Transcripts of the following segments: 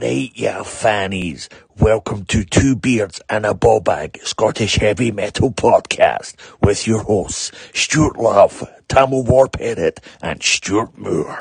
Right, yeah, fannies. Welcome to Two Beards and a Bawbag Scottish Heavy Metal Podcast with your hosts, Stuart Love, Tam O'War and Stuart Moore.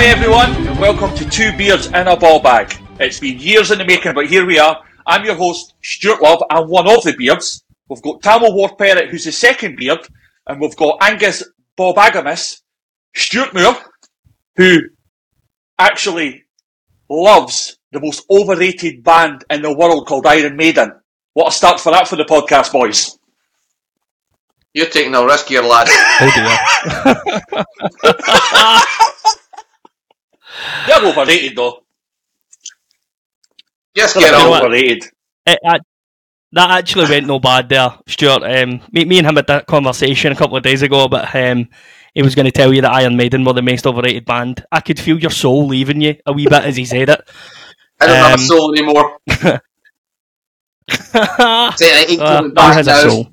Hi everyone, and welcome to Two Beards in a Bawbag. It's been years in the making, but here we are. I'm your host, Stuart Love, and one of the beards. We've got Tam O'War Parrot, who's the second beard, and we've got Angus Bob Agamus, Stuart Moore, who actually loves the most overrated band in the world called Iron Maiden. What a start for that for the podcast, boys. You're taking a risk here, lad. Oh They're overrated though. Just They're get a know overrated. It, that, that actually went no bad there, Stuart. Um, me, me and him had that conversation a couple of days ago, but um, he was going to tell you that Iron Maiden were the most overrated band. I could feel your soul leaving you a wee bit as he said it. I don't have Um, a soul anymore. uh, Say I ain't coming back has a now.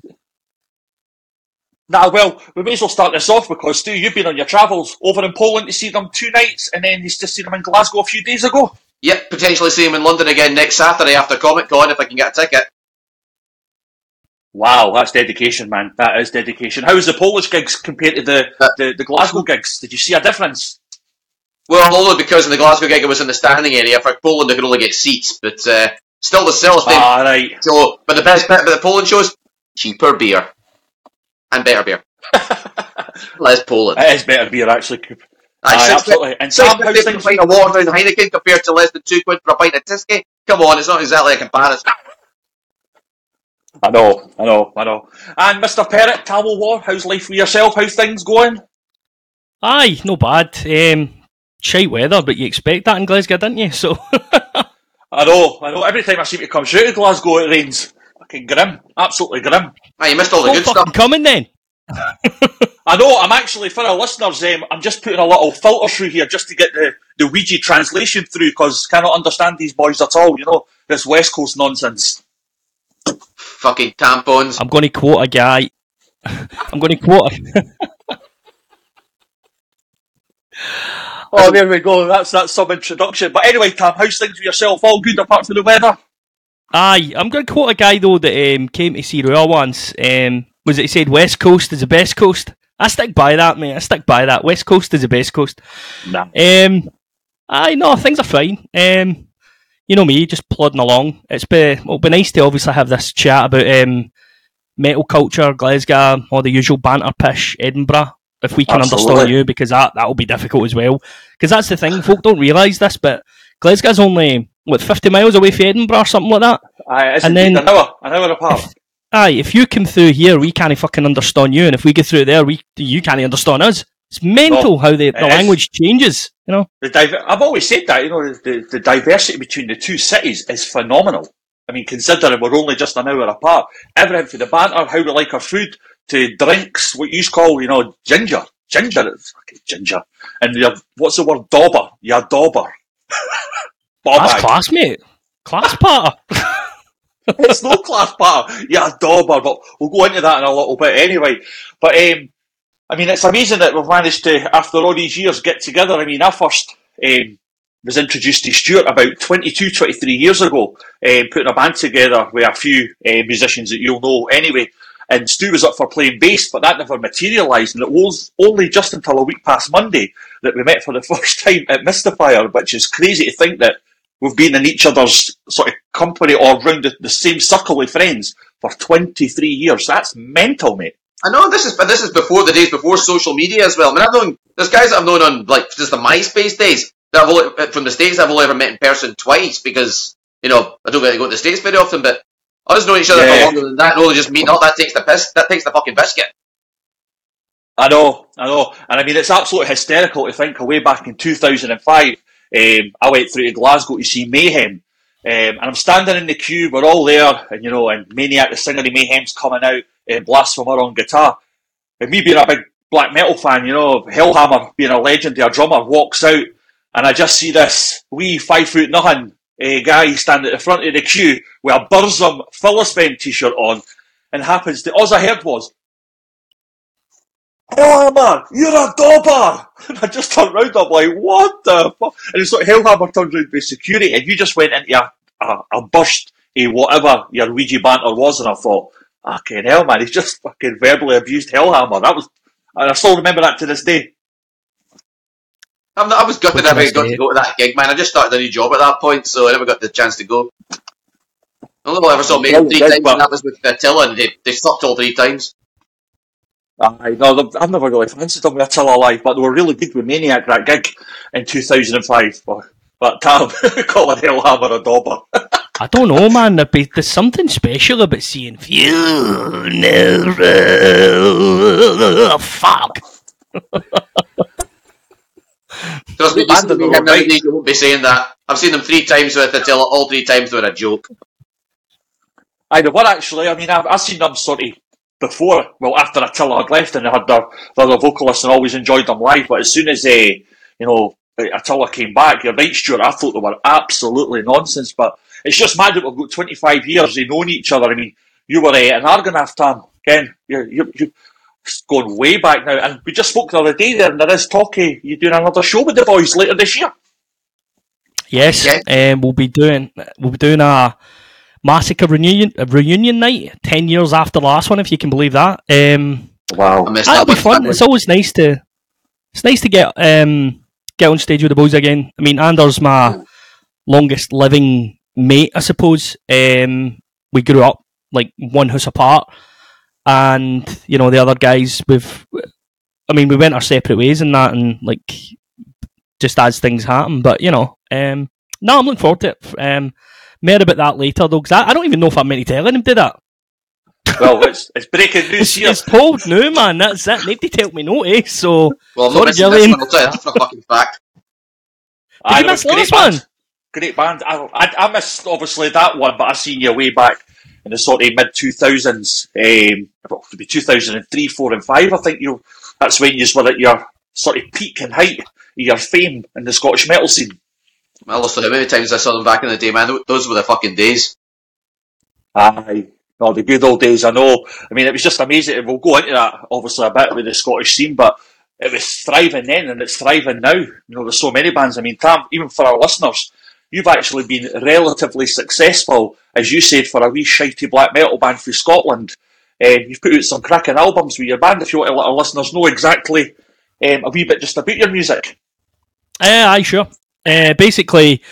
Nah, well, we may as well start this off because Stu, you've been on your travels over in Poland to see them two nights, and then he's just seen them in Glasgow a few days ago. Yep, potentially see them in London again next Saturday after Comic Con if I can get a ticket. Wow, that's dedication, man. That is dedication. How's the Polish gigs compared to the, the, the Glasgow gigs? Did you see a difference? Well, only because in the Glasgow gig it was in the standing area. For Poland, they could only get seats, but uh, still the sales thing. Ah, right. So, but the best bit about the Poland shows cheaper beer and better beer. Let's Less Poland. It is better beer, actually. Aye, Aye, six absolutely. And Six Sam, quid how's a things? pint of water down Heineken compared to less than two quid for a pint of Tyskie. Come on, it's not exactly a comparison. I know, I know, I know. And Mr. Parrot, Tam O'War, how's life with yourself? How's things going? Aye, no bad. Um, shite weather, but you expect that in Glasgow, didn't you? So, I know, I know. Every time I seem to come straight to Glasgow, it rains. Fucking grim. Absolutely grim. Aye, you missed all the not good fucking stuff. coming then. I know, I'm actually, for our listeners, um, I'm just putting a little filter through here just to get the, the Weegie translation through because cannot understand these boys at all, you know, this West Coast nonsense. Fucking tampons. I'm going to quote a guy. I'm going to quote. A, Oh, there we go. That's that's some introduction. But anyway, Tam, how's things with yourself? All good apart from the weather? Aye, I'm going to quote a guy though that um, came to see Royal once. Um, was it he said West Coast is the best coast? I stick by that, mate. I stick by that. West Coast is the best coast. Nah. Um, aye, no, things are fine. Um, you know me, just plodding along. It's been well, be nice to obviously have this chat about um, metal culture, Glasgow, all the usual banter pish, Edinburgh. If we can understand you, because that that will be difficult as well. Because that's the thing, folk don't realise this, but Glasgow's only what fifty miles away from Edinburgh or something like that. Aye, And then- an hour, an hour apart. Aye, if you come through here, we can't fucking understand you, and if we get through there, we you can't understand us. It's mental how the, the is. language changes. You know, The diver- I've always said that, you know, the, the diversity between the two cities is phenomenal. I mean, considering we're only just an hour apart, everything from the banter, how we like our food, to drinks, what you call, you know, ginger. Ginger, fucking ginger. And what's the word? Dauber. Yeah, dauber. Bob that's bag. class, mate. Class part. it's no class part. Yeah, dauber, but we'll go into that in a little bit anyway. But um, I mean, it's amazing that we've managed to, after all these years, get together. I mean, I first um, was introduced to Stuart about 22, 23 years ago, um, putting a band together with a few uh, musicians that you'll know anyway. And Stu was up for playing bass, but that never materialised. And it was only just until a week past Monday that we met for the first time at Mystifier, which is crazy to think that we've been in each other's sort of company or round the, the same circle of friends for 23 years. That's mental, mate. I know this is, but this is before the days before social media as well. I mean, I've known there's guys that I've known on like just the MySpace days that I've only, from the states. I've only ever met in person twice because you know I don't get to go to the states very often. But us knowing each other Yeah. for longer than that, and only just meet up, that takes the piss. That takes the fucking biscuit. I know, I know. And I mean, it's absolutely hysterical to think away back in 2005, um, I went through to Glasgow to see Mayhem. Um, and I'm standing in the queue, we're all there, and you know, and Maniac, the singer of Mayhem's coming out, and Blasphemer on guitar. And me being a big black metal fan, you know, Hellhammer being a legendary drummer, walks out, and I just see this wee five foot nothing uh, guy standing at the front of the queue with a Burzum Phillips t-shirt on, and happens to all I heard was, Hellhammer, you're a dauber! And I just turned round, I'm like, what the fuck? And it's like Hellhammer turns around to security, and you just went into a, a, a burst of whatever your Weegie banter was, and I thought, fucking hell, man, he's just fucking verbally abused Hellhammer. That was, and I still remember that to this day. I'm not, I was gutted I never got to go to that gig, man. I just started a new job at that point, so I never got the chance to go. The only one I ever saw Maiden three times, and that was with Attila, and they, they sucked all three times. I know, I've never really fancied them with Attila live, but they were really good with Maniac, that gig in 2005. But, but Tam, calling Hellhammer a dauber. I don't know, man. There's something special about seeing funeral. Fuck. Trust me, you, right. you won't be saying that. I've seen them three times with the Attila. All three times they were a joke. I know what actually. I mean, I've, I've seen them sort of before. Well, after Attila had left, and they had their, their other vocalists, and always enjoyed them live. But as soon as they, you know, Attila came back, you're right, Stuart. I thought they were absolutely nonsense. But it's just mad that we've got 25 years of knowing each other. I mean, you were uh, an Argonath time, Ken. You're, you're, you're going way back now. And we just spoke the other day there, and there is talk of you doing another show with the boys later this year. Yes, yeah. um, we'll be doing we'll be doing a massacre reunion a reunion night ten years after the last one, if you can believe that. Um, wow, that'll be fun. It's always nice to it's nice to get um, get on stage with the boys again. I mean, Anders my longest living mate, I suppose. Um, we grew up like one house apart, and you know the other guys. We've, I mean, we went our separate ways in that, and like just as things happen. But you know, um, no, I'm looking forward to it. Um, more about that later though, because I, I, don't even know if I'm meant to telling him to that. Well, it's, it's breaking news it's, here. It's told now, man. That's it. Nobody tell me no, eh? So, well, I'm sorry, Gillian. I'll tell that's a fucking fact. Did I, you miss last one? great band. I, I, I, missed obviously that one, but I seen you way back in the sort of mid two thousands. Um, well, to be two thousand and three, four, and five. I think you. That's when you were at your sort of peak and height of your fame in the Scottish metal scene. Well, lost how many times I saw them back in the day, man. Those were the fucking days. Aye. No, the good old days, I know. I mean, it was just amazing. We'll go into that, obviously, a bit with the Scottish scene, but it was thriving then and it's thriving now. You know, there's so many bands. I mean, Tam, even for our listeners, you've actually been relatively successful, as you said, for a wee shitey black metal band from Scotland. Um, you've put out some cracking albums with your band. If you want to let our listeners know exactly um, a wee bit just about your music. Uh, aye, sure. Uh, basically,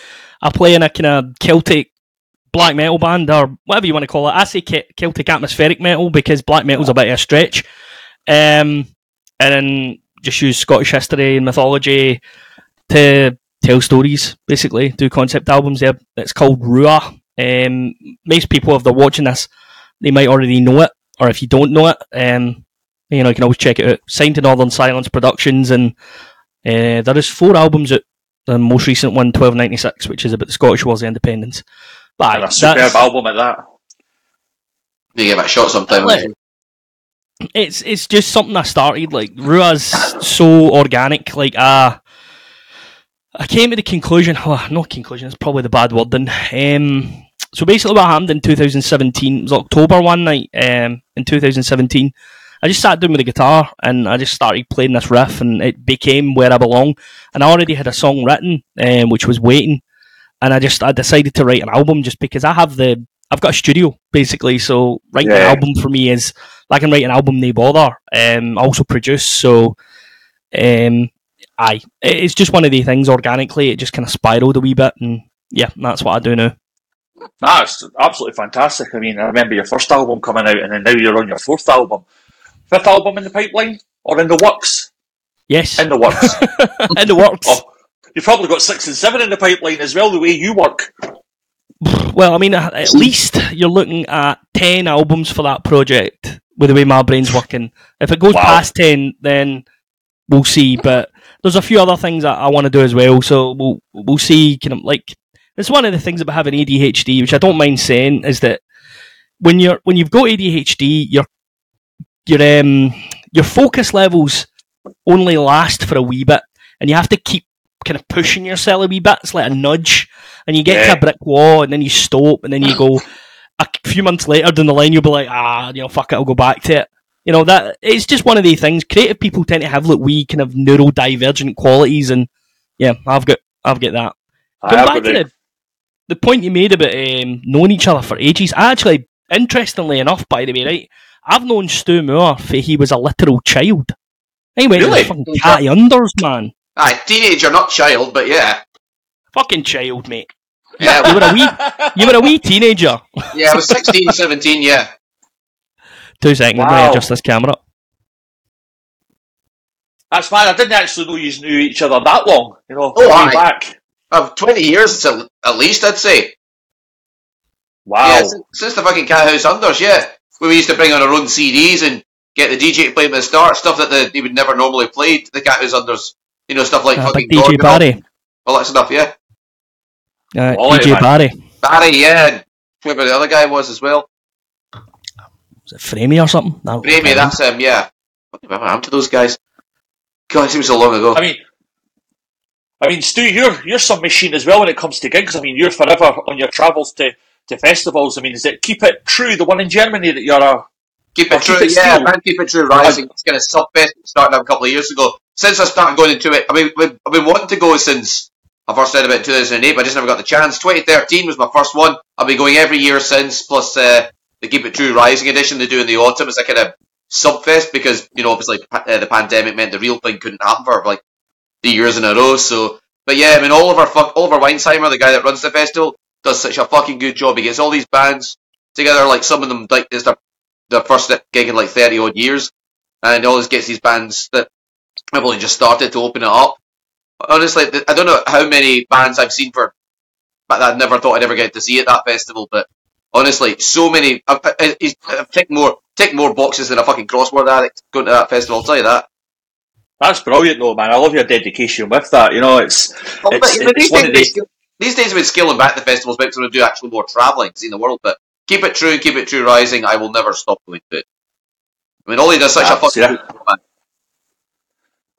I play in a kind of Celtic black metal band, or whatever you want to call it. I say Celtic atmospheric metal because black metal's a bit of a stretch. Um, and then just use Scottish history and mythology to tell stories, basically, do concept albums there. It's called Ruadh. Um, most people, if they're watching this, they might already know it, or if you don't know it, um, you know, you can always check it out. Signed to Northern Silence Productions, and uh, there is four albums out. The most recent one, 1296, which is about the Scottish Wars of Independence. But that's a superb album at that. You give it a shot sometime. it's it's just something I started. Like Ruadh's so organic. Like ah, uh, I came to the conclusion. Oh, no conclusion. It's probably the bad word. Then, um, so basically, what happened in 2017 it was October one night. Um, in 2017, I just sat down with the guitar and I just started playing this riff, and it became where I belong. And I already had a song written, um, which was waiting, and I just I decided to write an album just because I have the I've got a studio basically, so writing yeah. an album for me is like I can write an album, they bother. Um, I also produce, so um, aye, it's just one of the things. Organically, it just kind of spiraled a wee bit, and yeah, that's what I do now. That's absolutely fantastic. I mean, I remember your first album coming out, and then now you're on your fourth album, fifth album in the pipeline or in the works. Yes, in the works. in the works. Oh, you've probably got six and seven in the pipeline as well. The way you work. Well, I mean, uh, at least you're looking at ten albums for that project with the way my brain's working. If it goes wow. past ten, then we'll see. But there's a few other things that I want to do as well. So we'll we'll see. Kind of like it's one of the things about having ADHD, which I don't mind saying, is that when you're when you've got ADHD, you're you're um your focus levels only last for a wee bit, and you have to keep kind of pushing yourself a wee bit. It's like a nudge, and you get Yeah. to a brick wall, and then you stop, and then you go. A few months later down the line, you'll be like, ah, you know, fuck it, I'll go back to it. You know that it's just one of these things. Creative people tend to have like wee kind of neurodivergent qualities, and yeah, I've got I've got that. Going back to the- the, the point you made about um, knowing each other for ages, I actually, interestingly enough, by the way, right, I've known Stu Moore for he was a literal child. He went Really? to fucking catty unders, man. Aye, teenager, not child, but yeah. Fucking child, mate. Yeah, You were a wee, you were a wee teenager. yeah, I was 16, 17, yeah. Two seconds, I'm Wow. going to adjust this camera. That's fine. I didn't actually know you knew each other that long. You know, Oh, way aye. back. Uh, 20 years at, at least, I'd say. Wow. Yeah, since, since the fucking Cat House Unders, yeah. Where we used to bring on our own CDs and get the DJ to play them at the start, stuff that the, they would never normally play, the Cat House Unders. You know, stuff like Uh, fucking big DJ Gordon, Barry. All that stuff, yeah. Uh, Quality, DJ man. Barry. Barry, yeah. and Whoever the other guy was as well. Was it Framey or something? No, Bramy, that's him, yeah. What the happened to those guys? God, it seems so long ago. I mean, I mean, Stu, you're you're some machine as well when it comes to gigs. I mean, you're forever on your travels to, to festivals. I mean, is it Keep It True, the one in Germany that you're a Keep it true, Keep It yeah, man, keep it true rising. It's kind of subfest that started a couple of years ago. Since I started going into it, I mean, I've been wanting to go since I first said about 2008, but I just never got the chance. 2013 was my first one. I've been going every year since, plus uh, the Keep It True Rising edition they do in the autumn as a kind of subfest because, you know, obviously uh, the pandemic meant the real thing couldn't happen for like three years in a row. So, but yeah, I mean, Oliver, Oliver Weinsheimer, the guy that runs the festival, does such a fucking good job. He gets all these bands together, like some of them, like, it's their their first gig in like 30 odd years, and he always gets these bands that have only just started to open it up. Honestly, I don't know how many bands I've seen for, but I never thought I'd ever get to see at that festival, but honestly, so many, I've, I- he's- I've ticked more, ticked more boxes than a fucking crossword addict going to that festival, I'll tell you that. That's brilliant, though, man. I love your dedication with that. You know, it's Well, it's, but, but it's one of we're the scal- these days we're scaling back the festivals because we're going to do actually more travelling, seeing the world, but keep it true, keep it true rising, I will never stop going to it. I mean, Ollie does such a fucking yeah. good job, man.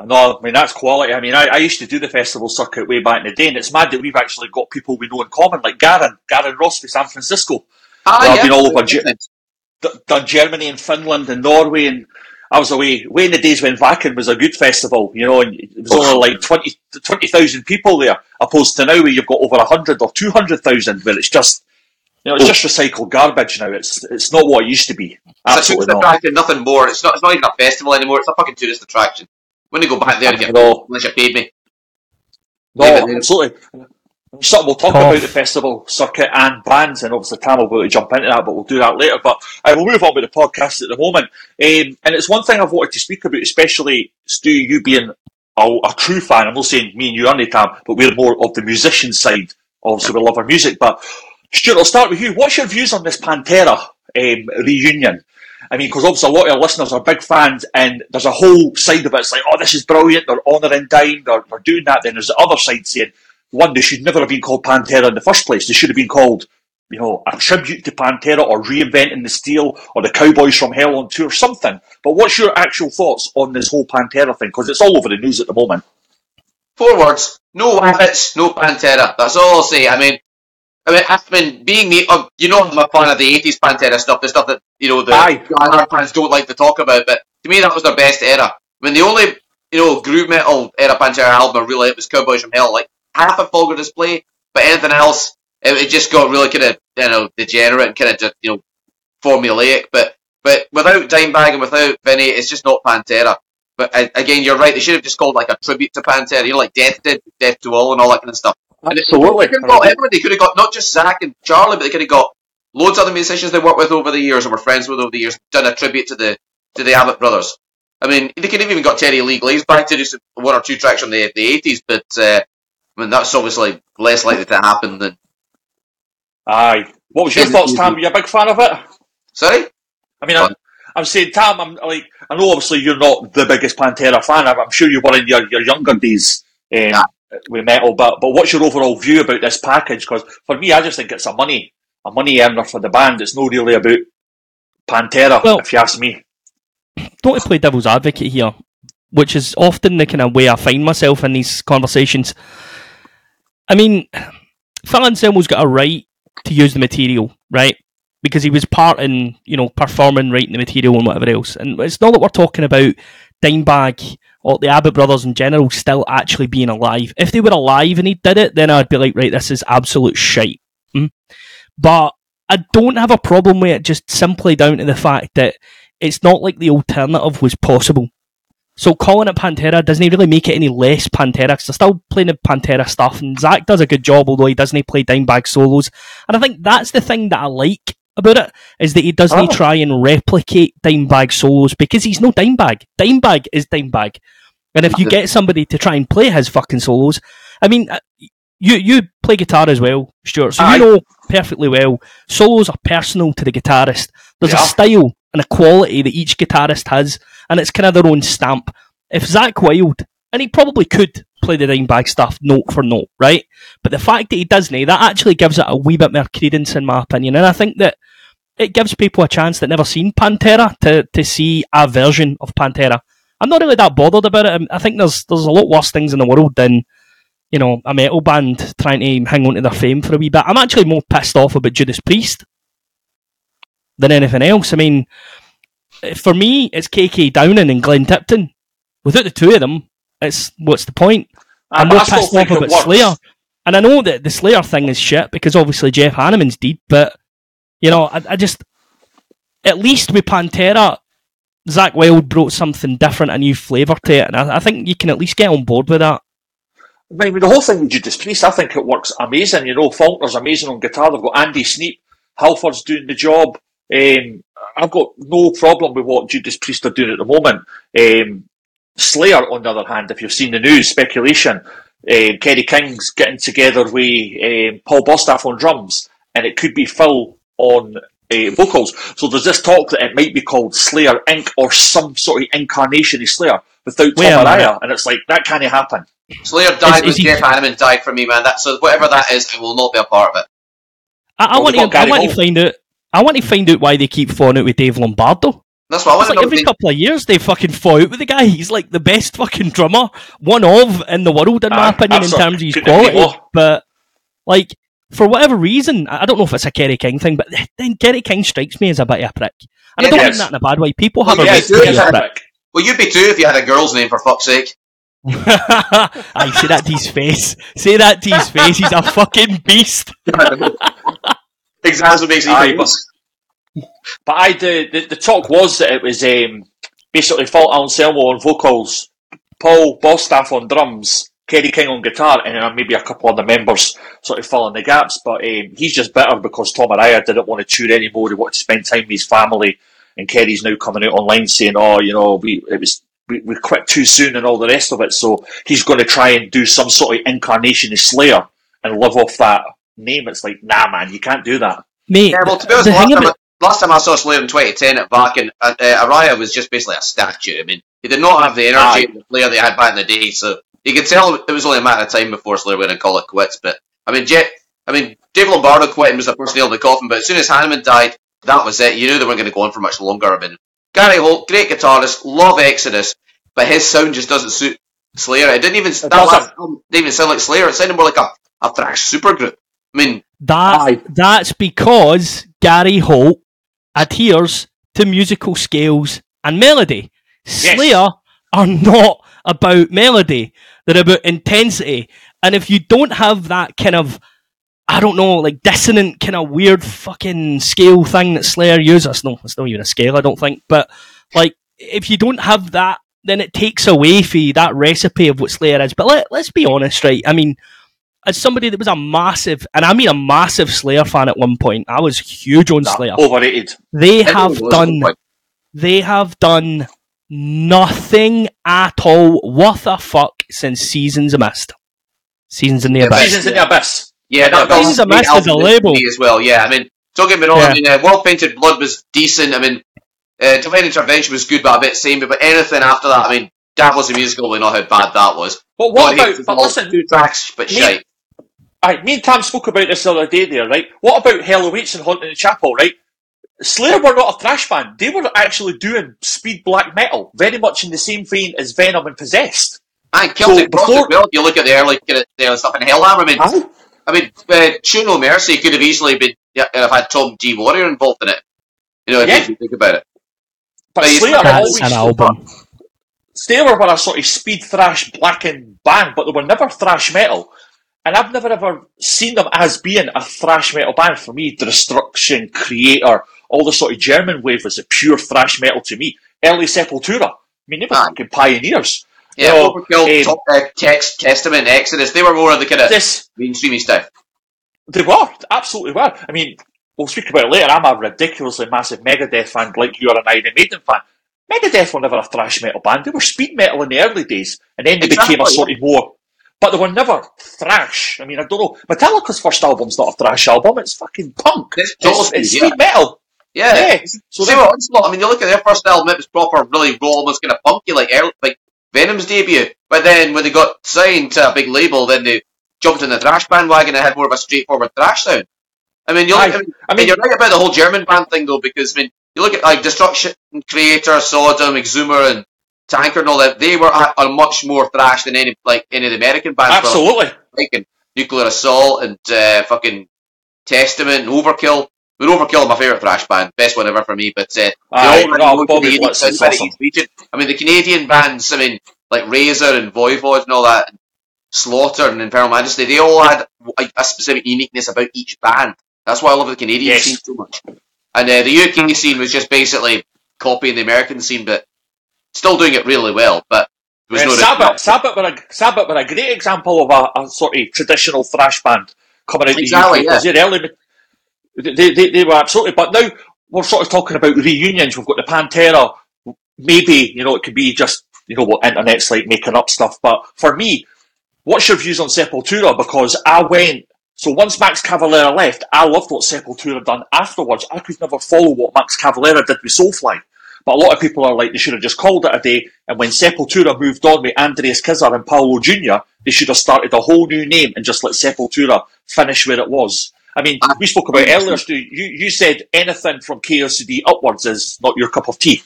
No, I mean that's quality. I mean, I, I used to do the festival circuit way back in the day, and it's mad that we've actually got people we know in common, like Garen, Garen Ross for San Francisco, Ah, Well, I've been all over Ge- done Germany and Finland and Norway, and I was away way in the days when Wacken was a good festival, you know, and it was Oh, only like 20 20,000 people there, opposed to now where you've got over hundred or two hundred thousand, where it's just you know it's oh. just recycled garbage now. It's it's not what it used to be. Absolutely tourist not. nothing more. It's not. It's not even a festival anymore. It's a fucking tourist attraction. When you go back there, and get unless you paid me. No, Leave it there. absolutely. So we'll talk about the festival circuit and bands, and obviously Tam will be able to jump into that, but we'll do that later. But I will move on with the podcast at the moment. Um, and it's one thing I've wanted to speak about, especially Stu, you being a, a true fan. I'm not saying me and you only, Tam, but we're more of the musician side. Obviously, we love our music. But Stuart, I'll start with you. What's your views on this Pantera um, reunion? I mean, because obviously a lot of our listeners are big fans, and there's a whole side of it. It's like, oh, this is brilliant. They're honouring Dime. They're, they're doing that. Then there's the other side saying, one, they should never have been called Pantera in the first place. They should have been called, you know, a tribute to Pantera or reinventing the steel or the Cowboys from Hell on tour, something. But what's your actual thoughts on this whole Pantera thing? Because it's all over the news at the moment. Four words: no Wabbits, no Pantera. That's all I'll say. I mean, I mean, I mean, being the, uh, you know, I'm a fan of the '80s Pantera stuff, the stuff that you know the Aye. diehard fans don't like to talk about. But to me, that was their best era. I mean, the only you know groove metal era Pantera album I really liked was Cowboys from Hell. Like half a Vulgar Display, but anything else, it, it just got really kind of you know degenerate and kind of just you know formulaic. But but without Dimebag and without Vinnie, it's just not Pantera. But uh, again, you're right. They should have just called like a tribute to Pantera. You know, like Death did, Death to All, and all that kind of stuff. And Absolutely. They could have got everyone. They could have got not just Zakk and Charlie, but they could have got loads of other musicians they worked with over the years and were friends with over the years. Done a tribute to the to the Abbott brothers. I mean, they could have even got Terry Lee Glaze back to do some, one or two tracks from the the eighties, but uh, I mean that's obviously less likely to happen than. Aye. What was your Yeah, thoughts, yeah, Tam? Are you a big fan of it? Sorry. I mean, I'm, I'm saying, Tam, I'm like, I know obviously you're not the biggest Pantera fan. I'm, I'm sure you were in your, your younger days um, Yeah. with metal, but but what's your overall view about this package? Because for me, I just think it's a money a money earner for the band. It's not really about Pantera, Well- if you ask me. don't want to play devil's advocate here, which is often the kind of way I find myself in these conversations. I mean, Phil Anselmo's got a right to use the material, right? Because he was part in, you know, performing, writing the material and whatever else. And it's not that we're talking about Dimebag or the Abbott brothers in general still actually being alive. If they were alive and he did it, then I'd be like, right, this is absolute shite. Hmm? But I don't have a problem with it just simply down to the fact that it's not like the alternative was possible. So calling it Pantera doesn't really make it any less Pantera because they're still playing the Pantera stuff, and Zakk does a good job, although he doesn't play Dimebag solos. And I think that's the thing that I like about it is that he doesn't oh. try and replicate Dimebag solos because he's no Dimebag. Dimebag is Dimebag, and if you get somebody to try and play his fucking solos, I mean, uh, you you play guitar as well, Stuart, so you know perfectly well solos are personal to the guitarist. There's yeah. a style and a quality that each guitarist has, and it's kind of their own stamp. If Zakk Wylde, and he probably could play the Dimebag stuff note for note, right? But the fact that he doesn't, eh, that actually gives it a wee bit more credence, in my opinion. And I think that it gives people a chance that never seen Pantera to, to see a version of Pantera. I'm not really that bothered about it. I think there's there's a lot worse things in the world than you know a metal band trying to hang on to their fame for a wee bit. I'm actually more pissed off about Judas Priest than anything else. I mean, for me, it's KK Downing and Glenn Tipton. Without the two of them, it's what's the point? I'm more pissed off about Slayer. And I know that the Slayer thing is shit because obviously Jeff Hanneman's dead, but you know, I, I just at least with Pantera, Zakk Wylde brought something different, a new flavour to it, and I, I, think you can at least get on board with that. I mean, the whole thing with Judas Priest, I think it works amazing. You know, Faulkner's amazing on guitar. They've got Andy Sneap, Halford's doing the job. Um, I've got no problem with what Judas Priest are doing at the moment. Um, Slayer, on the other hand, if you've seen the news, speculation, uh, Kerry King's getting together with um, Paul Bostaph on drums, and it could be Phil on uh, vocals. So there's this talk that it might be called Slayer Inc. or some sort of incarnation of Slayer without Tom Araya, and it's like that can't happen. Slayer died is, is when Jeff Hanneman died for me, man. That so whatever that is, I will not be a part of it. I, I want to. I want to find out. I want to find out why they keep falling out with Dave Lombardo. That's what I want like Every couple of years, they fucking fall out with the guy. He's like the best fucking drummer, one of in the world, in my uh, opinion, in terms of his quality. But like, for whatever reason, I don't know if it's a Kerry King thing, but then Kerry King strikes me as a bit of a prick. And yeah, I don't mean that in a bad way. People have well, a right to be a prick. Well, you'd be too if you had a girl's name, for fuck's sake. I say that to his face. Say that to his face. He's a fucking beast. Exacerbates famous. But I the, the, the talk was that it was um, basically Phil Anselmo on vocals, Paul Bostaph on drums, Kerry King on guitar, and then maybe a couple of the members sort of filling the gaps. But um, he's just bitter because Tom Araya didn't want to tour anymore. He wanted to spend time with his family, and Kerry's now coming out online saying, "Oh, you know, we it was." We, we quit too soon and all the rest of it, so he's going to try and do some sort of incarnation of Slayer and live off that name. It's like, nah, man, you can't do that. Mate, yeah, well, to be honest, last time, last time, I saw Slayer in 2010 at Wacken, uh, uh, Araya was just basically a statue. I mean, he did not have the energy of the player they had back in the day, so you could tell it was only a matter of time before Slayer were going to call it quits. But I mean, Jet, I mean, Dave Lombardo quit and was the first nail in the coffin. But as soon as Hanneman died, that was it. You knew they weren't going to go on for much longer. I mean, Gary Holt, great guitarist, love Exodus, but his sound just doesn't suit Slayer. It didn't even it that didn't even sound like Slayer. It sounded more like a, a thrash supergroup. I mean, that Aye. that's because Gary Holt adheres to musical scales and melody. Yes. Slayer are not about melody; they're about intensity. And if you don't have that kind of, I don't know, like dissonant kind of weird fucking scale thing that Slayer uses, no, it's not even a scale, I don't think. But like, if you don't have that, then it takes away from that recipe of what Slayer is. But let, let's be honest, right? I mean as somebody that was a massive, and I mean a massive Slayer fan at one point, I was huge on Slayer. Overrated. They have done. They have done nothing at all worth a fuck since Seasons of Mist. Seasons in the Abyss. Seasons in the Abyss. Yeah, that, Seasons of Mist is a label as well. Yeah, I mean, don't get me wrong. Yeah. I mean, uh, Well Painted Blood was decent. I mean, uh, Divine Intervention was good, but a bit samey. But anything after that, I mean, that was a musical. We know how bad that was. But what about? But listen, two tracks, but me, Right, me and Tam spoke about this the other day there, right? What about Hell Awaits and Haunting the Chapel, right? Slayer were not a thrash band. They were actually doing speed black metal, very much in the same vein as Venom and Possessed. And Celtic So Frost before- as well. If you look at the early, kind of, the early stuff in Hellhammer, I mean, Aye. I mean, uh, Show No Mercy could have easily been, yeah, have had Tom G. Warrior involved in it. You know, if Yeah. you think about it. But But Slayer always an album. Slayer were a sort of speed thrash blackened band, but they were never thrash metal. And I've never ever seen them as being a thrash metal band. For me, Destruction, Kreator, all the sort of German wave was a pure thrash metal to me. Early Sepultura. I mean, they were fucking pioneers. Yeah, Overkill, um, Top- uh, Text, Testament, Exodus, they were more of the kind of This, mainstreamy stuff. they were, absolutely were. I mean, we'll speak about it later. I'm a ridiculously massive Megadeth fan, like you're an Iron Maiden fan. Megadeth were never a thrash metal band. They were speed metal in the early days, and then they became a sort of more. But they were never thrash. I mean, I don't know. Metallica's first album's not a thrash album. It's fucking punk. It's It's, it's speed, speed metal. Yeah. Yeah. So they- with Onslaught. I mean, you look at their first album, it was proper, really raw, almost kind of punky, like like Venom's debut. But then when they got signed to a big label, then they jumped in the thrash bandwagon and had more of a straightforward thrash sound. I mean, you look, Aye. I mean, I mean, you're right about the whole German band thing though, because I mean, you look at like Destruction Kreator, Sodom, Exumer, and Tankard and all that. They were a, a much more thrash than any like any of the American bands. absolutely. like Nuclear Assault and uh, fucking Testament and Overkill. I mean, Overkill my favourite thrash band, best one ever for me. But uh, Aye, all no, Bobby Blitz is awesome. I mean, the Canadian bands, I mean, like Razor and Voivod and all that, and Slaughter and Infernal Majesty, they all had a, a specific uniqueness about each band. That's why I love the Canadian Yes. scene so much. And uh, the UK scene was just basically copying the American scene, but still doing it really well. But there was Yeah, no Sabbath, Sabbath, were a, Sabbath were a great example of a, a sort of traditional thrash band coming out Exactly, the UK. they're early, they, they, they were absolutely, but now we're sort of talking about reunions. We've got the Pantera. Maybe, you know, it could be just, you know, what internet's like making up stuff. But for me, what's your views on Sepultura? Because I went, so once Max Cavalera left, I loved what Sepultura done afterwards. I could never follow what Max Cavalera did with Soulfly. But a lot of people are like, they should have just called it a day. And when Sepultura moved on with Andreas Kisser and Paolo Jr., they should have started a whole new name and just let Sepultura finish where it was. I mean, we spoke about earlier, Stu. You, you said anything from KOCD upwards is not your cup of tea.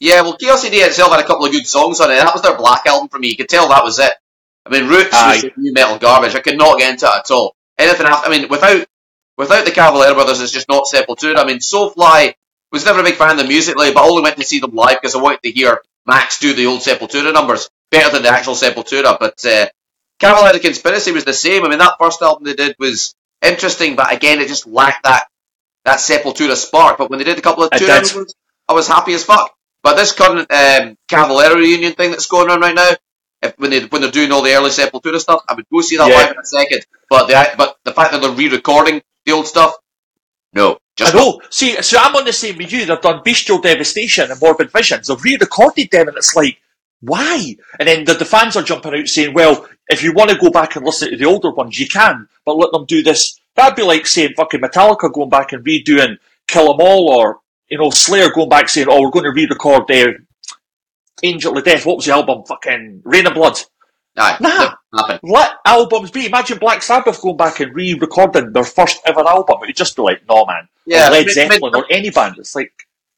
Yeah, well, KLCD itself had a couple of good songs on it. That was their black album for me. You could tell that was it. I mean, Roots Aye. was nu metal garbage. I could not get into it at all. Anything after, I mean, without without the Cavalera Brothers, it's just not Sepultura. I mean, Soulfly was never a big fan of them musically, but I only went to see them live because I wanted to hear Max do the old Sepultura numbers better than the actual Sepultura. But uh, Cavalera Conspiracy was the same. I mean, that first album they did was interesting, but again, it just lacked that that Sepultura spark. But when they did a couple of two albums, I was happy as fuck. But this current um, Cavalera reunion thing that's going on right now, if, when they when they're doing all the early Sepultura stuff, I would go see that Yeah. live in a second. But the but the fact that they're re-recording the old stuff, no, just I know. See, so I'm on the same with you. They've done Bestial Devastation and Morbid Visions. They've re-recorded them, and it's like, why? And then the, the fans are jumping out saying, well, if you want to go back and listen to the older ones, you can, but let them do this. That'd be like saying fucking Metallica going back and redoing Kill 'Em All, or you know Slayer going back saying, oh, we're going to re-record their Angel of Death. What was the album? Fucking Rain of Blood. Aye, Nah. never. Let albums be. Imagine Black Sabbath going back and re-recording their first ever album. It'd just be like, no man. Yeah, or I Led mean- Zeppelin or any band. It's like,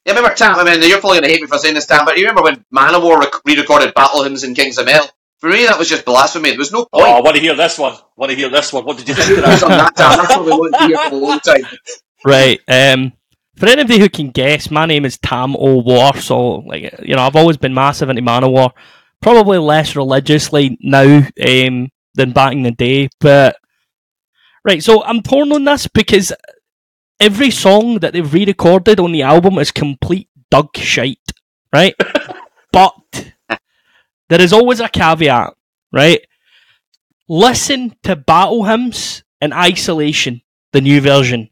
Yeah, remember Tam? I mean, you're probably going to hate me for saying this, Tam, but you remember when Manowar rec- re-recorded Battle Hymns and Kings of Mel? For me, that was just blasphemy. There was no oh, I want to hear this one. I want to hear this one. What did you think of that? that, Tam. That's what we want to hear for a long time. Right. Um, for anybody who can guess, my name is Tam O'War, so like you know, I've always been massive into Manowar. Probably less religiously now um, than back in the day, but right. So I'm torn on this because every song that they've re-recorded on the album is complete dug shite, right? but there is always a caveat, right? Listen to Battle Hymns in isolation, the new version.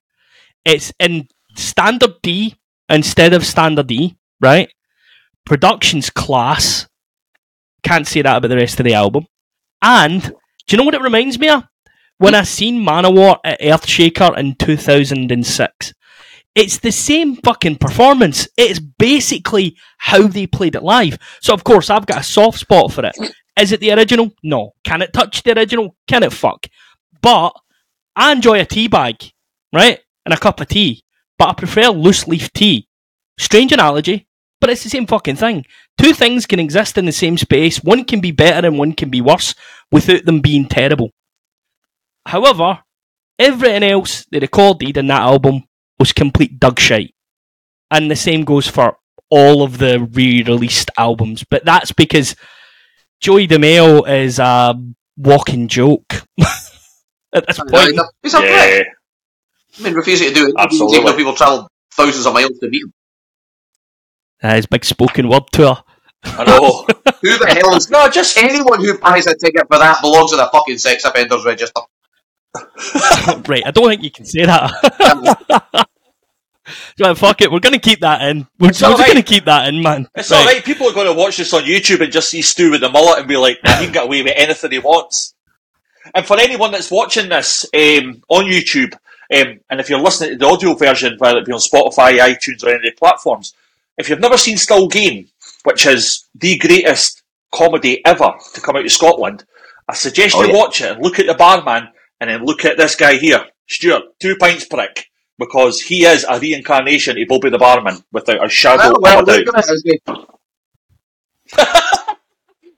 It's in standard D instead of standard E, right? Production's class. Can't say that about the rest of the album. And do you know what it reminds me of? When I seen Manowar at Earthshaker in 2006. It's the same fucking performance. It's basically how they played it live. So of course I've got a soft spot for it. Is it the original? No. Can it touch the original? Can it fuck? But I enjoy a tea bag, right? And a cup of tea. but I prefer loose leaf tea. Strange analogy, but it's the same fucking thing. Two things can exist in the same space. One can be better and one can be worse without them being terrible. However, everything else they recorded in that album was complete dug shite. And the same goes for all of the re-released albums. But that's because Joey DeMaio is a walking joke at this point. He's a Yeah. I mean, refusing to do it. Absolutely. Even though people travel thousands of miles to meet him. Uh, his big spoken word tour. I know. Who the hell is no, just anyone who buys a ticket for that belongs to the fucking sex offenders register. right, I don't think you can say that. Right, fuck it, we're going to keep that in. We're, It's we're just alright. going to keep that in, man. It's alright. People are going to watch this on YouTube and just see Stu with the mullet and be like, he can get away with anything he wants. And for anyone that's watching this um, on YouTube, um, and if you're listening to the audio version, whether it be on Spotify, iTunes, or any of the platforms, if you've never seen Still Game, which is the greatest comedy ever to come out of Scotland, I suggest Oh, you yeah. watch it and look at the barman and then look at this guy here, Stuart, two pints prick, because he is a reincarnation of Bobby the barman without a shadow Well, well, of a doubt. look at it as we-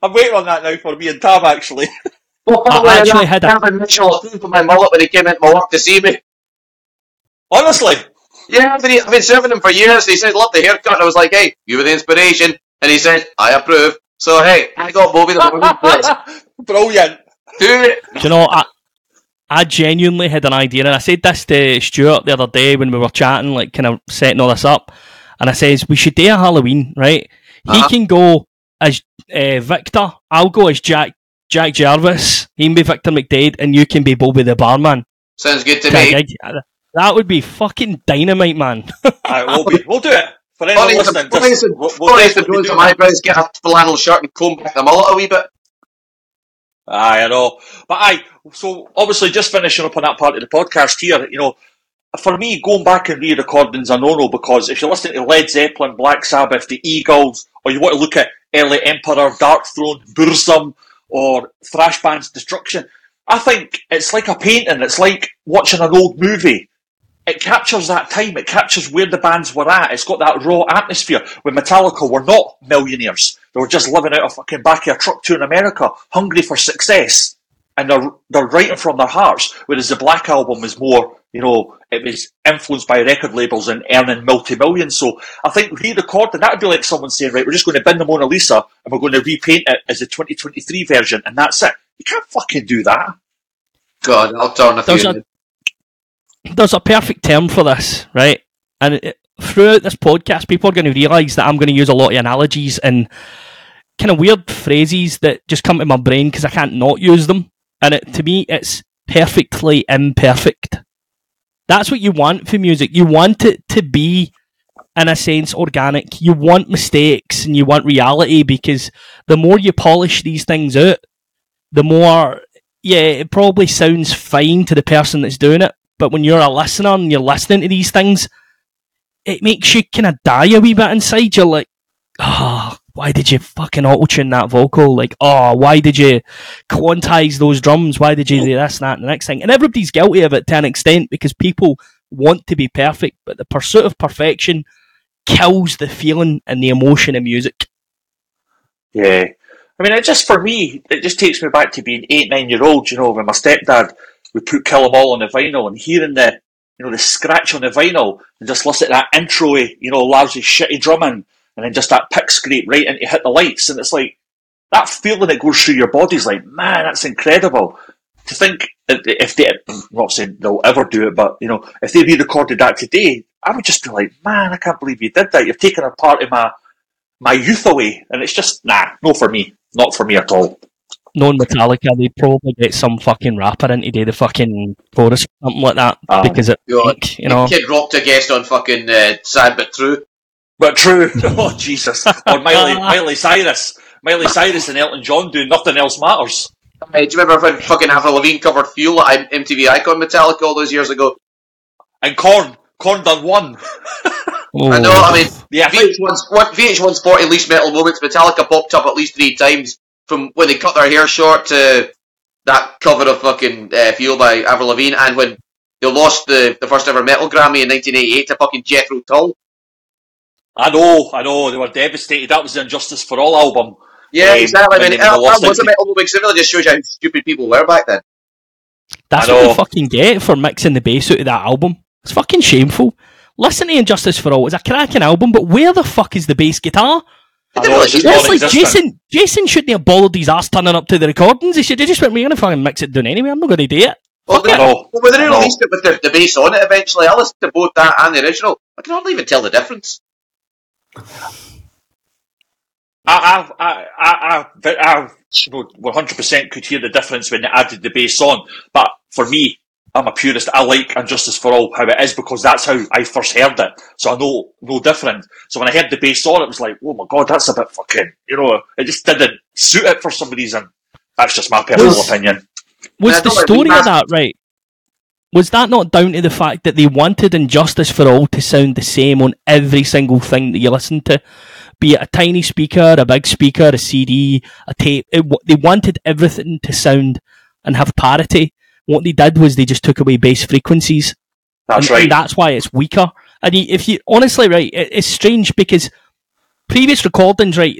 I'm waiting on that now for me and Tam actually. Well, I actually that- had a- that was Mitchell food for my mullet when he came into my work to see me. Honestly, Yeah, I've been, I've been serving him for years. He said, love the haircut. I was like, hey, you were the inspiration. And he said, I approve. So, hey, I got Bobby the Barman brilliant. Do it. Do you know, I, I genuinely had an idea, and I said this to Stuart the other day when we were chatting, like kind of setting all this up. And I says, we should do a Halloween, right? He Uh-huh. can go as uh, Victor, I'll go as Jack Jack Jarvis, he can be Victor McDade, and you can be Bobby the barman. Sounds good to Can me. gig you? That would be fucking dynamite, man. Aye, we'll, be, we'll do it. For anyone Funny listening, funny as just, the we'll, we'll funny as the do my brows get a flannel shirt and comb back the mullet a wee bit. Aye, I know. But aye, so obviously just finishing up on that part of the podcast here, you know, for me, going back and re-recording's a no-no because if you're listening to Led Zeppelin, Black Sabbath, the Eagles, or you want to look at Early Emperor, Darkthrone, Burzum, or Thrash Band's Destruction, I think it's like a painting. It's like watching an old movie. It captures that time. It captures where the bands were at. It's got that raw atmosphere. When Metallica were not millionaires, they were just living out of fucking back of a truck tour in America, hungry for success, and they're they're writing from their hearts. Whereas the Black Album was more, you know, it was influenced by record labels and earning multi millions. So I think re-recording that would be like someone saying, right, we're just going to bin the Mona Lisa and we're going to repaint it as the 2023 version, and that's it. You can't fucking do that. God, I'll turn a There's few. There's a perfect term for this, right? And it, throughout this podcast, people are going to realise that I'm going to use a lot of analogies and kind of weird phrases that just come to my brain because I can't not use them. And it, to me, it's perfectly imperfect. That's what you want for music. You want it to be, in a sense, organic. You want mistakes and you want reality because the more you polish these things out, the more, yeah, it probably sounds fine to the person that's doing it. But when you're a listener and you're listening to these things, it makes you kind of die a wee bit inside. You're like, oh, why did you fucking auto tune that vocal? Like, oh, why did you quantize those drums? Why did you do this, that, and the next thing? And everybody's guilty of it to an extent because people want to be perfect, but the pursuit of perfection kills the feeling and the emotion of music. Yeah. I mean, it just for me, it just takes me back to being eight, nine year old. You know, when my stepdad would put Kill 'Em All on the vinyl and hearing the, you know, the scratch on the vinyl and just listen to that intro, you know, lousy, shitty drumming, and then just that pick scrape right into hit the lights, and it's like that feeling that goes through your body is like, man, that's incredible. To think if they, I'm not saying they'll ever do it, but you know, if they re-recorded that today, I would just be like, man, I can't believe you did that. You've taken a part of my my youth away, and it's just nah, no for me, not for me at all. Knowing Metallica, they'd probably get some fucking rapper in to do the fucking chorus, something like that, Ah. because it, God. you know, Kid Rock to guest on fucking uh, Sad But True. But true, oh Jesus, or Miley, Miley Cyrus, Miley Cyrus and Elton John doing nothing else matters. Hey, do you remember when fucking Avril Lavigne covered Fuel at MTV Icon Metallica all those years ago? And Korn, Korn done one. oh, I know, I mean, Yeah, I think, VH1's, VH1's 40 least metal moments, Metallica popped up at least three times from when they cut their hair short to that cover of fucking uh, Fuel by Avril Lavigne and when they lost the, the first ever metal Grammy in 1988 to fucking Jethro Tull. I know, I know, they were devastated. That was the Injustice for All album. Yeah, Um, exactly. I mean, they that, lost that was a it. metal movie, 'cause it really just shows you how stupid people were back then. That's what know. you fucking get for mixing the bass out of that album. It's fucking shameful. Listen to Injustice for All. It's a cracking album, but where the fuck is the bass guitar? I it's just Honestly. Jason, Jason shouldn't have bothered his ass turning up to the recordings. He should have just went, we're going to fucking mix it down anyway. I'm not going to do it. Well, Fuck they, it. know. well, when they I know. released it with the, the bass on it eventually, I listened to both that and the original. I can hardly even tell the difference. I, I, I, I, I, I you know, 100% could hear the difference when they added the bass on. But for me, I'm a purist. I like And Justice for All how it is because that's how I first heard it. So I know no different. So when I heard the bass on, it was like, oh my god, that's a bit fucking, you know, it just didn't suit it for some reason. That's just my personal Was- opinion. Was the story of that right? Was that not down to the fact that they wanted And Justice for All to sound the same on every single thing that you listen to? Be it a tiny speaker, a big speaker, a CD, a tape. It, they wanted everything to sound and have parity. What they did was they just took away bass frequencies. That's and, right. and that's why it's weaker. And if you honestly, right, it, it's strange because previous recordings, right,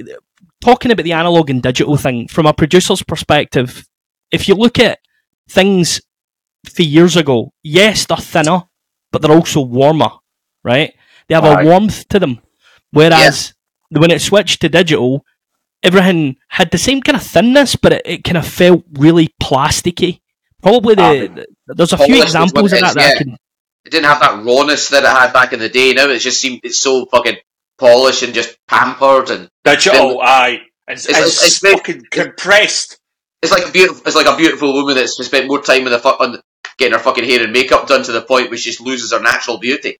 talking about the analog and digital thing from a producer's perspective, if you look at things for years ago, yes, they're thinner, but they're also warmer, right? They have Aye. a warmth to them. Whereas when it switched to digital, everything had the same kind of thinness, but it, it kind of felt really plasticky. Probably the, Aye. there's a few examples of it that is, that I yeah. can It didn't have that rawness that it had back in the day. Now it just seemed it's so fucking polished and just pampered and Digital, aye. It's, It's- it's, it's- it's- fucking compressed. it's like a beautiful. It's like a beautiful woman that's just spent more time with the fu- on getting her fucking hair and makeup done to the point where she just loses her natural beauty.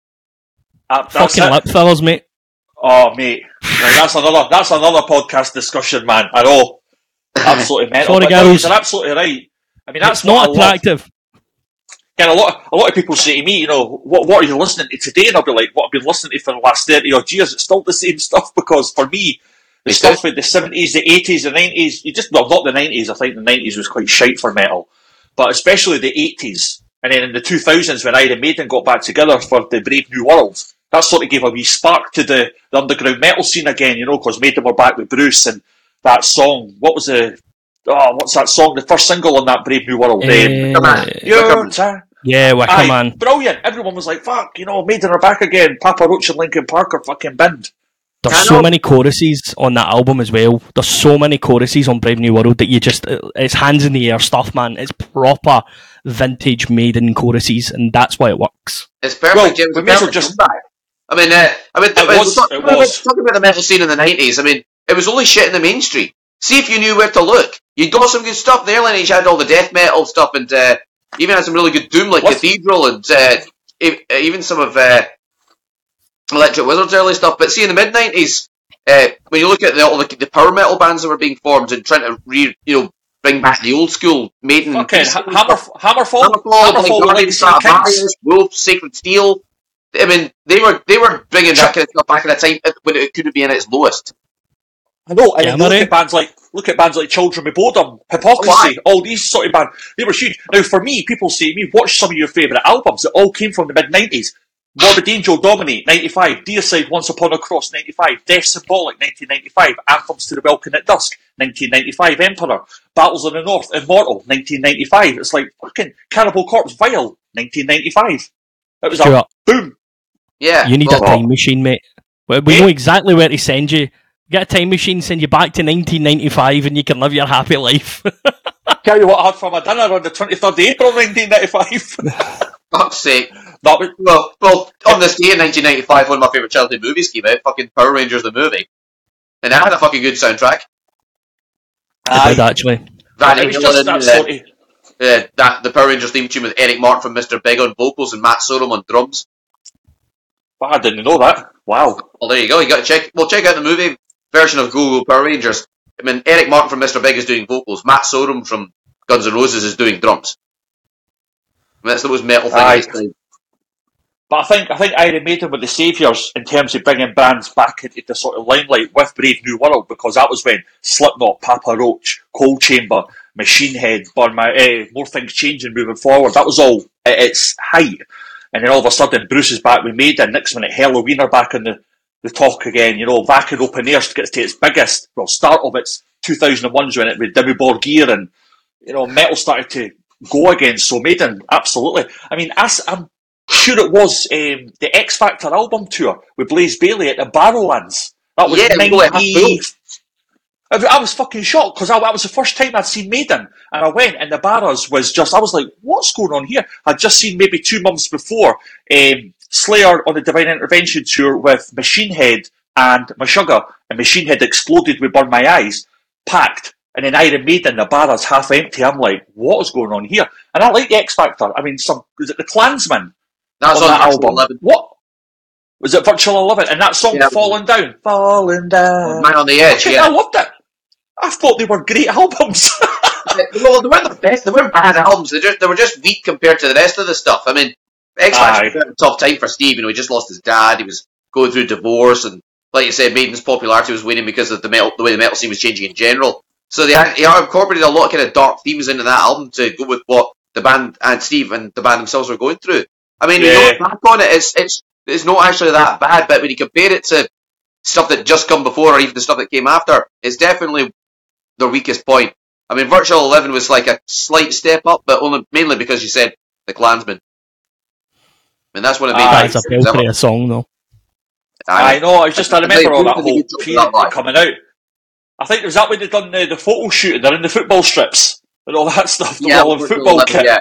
Uh, fucking it. lip fillers, mate. Oh, mate. Right, that's another that's another podcast discussion, man. I know. Absolutely mental. Sorry, but girls. You're absolutely right. I mean, that's it's not what I love. attractive. And a lot, a lot of people say to me, you know, what, what are you listening to today? And I'll be like, what I've been listening to for the last 30 odd years. It's still the same stuff because for me, the It's stuff in the 70s, the 80s, the 90s, you just, well, not the 90s. I think the 90s was quite shite for metal, but especially the 80s. And then in the 2000s, when Iron Maiden got back together for the Brave New World, that sort of gave a wee spark to the, the underground metal scene again, you know, because Maiden were back with Bruce and that song. What was the, oh, what's that song? The first single on that Brave New World. Uh, Your time. yeah, Wicker Aye, Man. brilliant. Everyone was like, fuck, you know, Maiden are back again. Papa Roach and Linkin Park are fucking binned. There's I so know. many choruses on that album as well. There's so many choruses on Brave New World that you just, it's hands in the air stuff, man. It's proper vintage Maiden choruses, and that's why it works. It's perfect. Well, It was we may as well just- comeback. I mean, uh, I mean, It I mean, was, talk- it was. About, talking about the metal scene in the nineties. I mean, it was only shit in the mainstream. See if you knew where to look. You got some good stuff there. Lineage had all the death metal stuff, and uh, even had some really good doom like What's- Cathedral, and uh, e- even some of uh, Electric Wizard's early stuff. But see, in the mid nineties, uh, when you look at the, all the, the power metal bands that were being formed and trying to re, you know, bring back the old school Maiden, Fucking ha- Hammer, Hammerfall, Hammerfall, Hammerfall, were like Hammerfall, Saint Kings. Stratovarius, Wolf, Sacred Steel. I mean, they were they were bringing that kind of stuff back at a time when it couldn't be in its lowest. I know, and Yeah, look Murray. at bands like look at bands like Children of Bodom, Oh, Hypocrisy, all these sort of bands. They were huge. Now, for me, people say to me, "Watch some of your favourite albums that all came from the mid '90s." Morbid Angel, Domination, 95. Deicide, Once Upon a Cross, 95. Death Symbolic, 1995. Anthems to the Welkin at Dusk, 1995. Emperor, Battles of the North, Immortal, 1995. It's like fucking Cannibal Corpse, Vile, 1995. It was a Stuart, boom. Yeah, you need well, a time machine, mate. We, we know exactly where to send you. Get a time machine, send you back to 1995, and you can live your happy life. Tell you what I had for my dinner on the 23rd of April, 1995. Fuck's sake. that was, Well, well, on this day in 1995, one of my favourite childhood movies came out, fucking Power Rangers the movie. And it had a fucking good soundtrack. I did actually. Van it was Halen just and, that uh, sort of, uh, that, the Power Rangers theme tune with Eric Martin from Mr. Big on vocals and Matt Sorum on drums. But I didn't know that. Wow. Well, there you go. You got to check. Well, check out the movie version of Go Go Power Rangers. I mean, Eric Martin from Mr. Big is doing vocals. Matt Sorum from Guns N' Roses is doing drums. I mean, that's the most metal thing. Aye. But I think I think Iron Maiden were the saviours in terms of bringing bands back into the sort of limelight with Brave New World because that was when Slipknot, Papa Roach, Coal Chamber, Machine Head, Burn My, eh, More Things Changing moving forward. That was all at its height. And then all of a sudden, Bruce is back with Maiden. Next minute, Helloween are back on the, the talk again. You know, Wacken open air gets to its biggest, well, start of its 2001s when it with Dimmu Borgir and, you know, metal started to go again. So Maiden, absolutely. I mean, I, am sure it was um, the X Factor album tour with Blaze Bayley at the Barrowlands. That was Yeah, 90, I I was fucking shocked because that was the first time I'd seen Maiden, and I went, and the Barras was just. I was like, "What's going on here?" I'd just seen maybe two months before um, Slayer on the Divine Intervention tour with Machine Head and Meshuggah, and Machine Head exploded with Burn My Eyes, packed, and then Iron Maiden, the Barras half empty. I'm like, "What is going on here?" And I like the X Factor. I mean, some was it the Clansman That's on on that album? 11. What was it? Virtual Eleven, and that song Yeah. "Falling Down," falling down. Man on the Edge, Fucking- yeah. I loved it. I thought they were great albums. well, they weren't the best. They weren't bad albums. They just they were just weak compared to the rest of the stuff. I mean, X Factor was a tough time for Steve. You know, he just lost his dad. He was going through divorce, and like you said, Maiden's popularity was waning because of the metal, the way the metal scene was changing in general. So they he incorporated a lot of kind of dark themes into that album to go with what the band and Steve and the band themselves were going through. I mean, when you Yeah. look back on it, it's it's it's not actually that bad. But when you compare it to stuff that just come before, or even the stuff that came after, it's definitely their weakest point. I mean, Virtual Eleven was like a slight step up, but only mainly because you said the Clansman. I mean, ah, that's one of the main Aye, That's a things. belter a song, though. I know. I was just I remember all that whole Like, period coming out. I think it was that when they done the, the photo shoot. They're in the football strips and all that stuff. The Yeah, all in football 11, kit. yeah,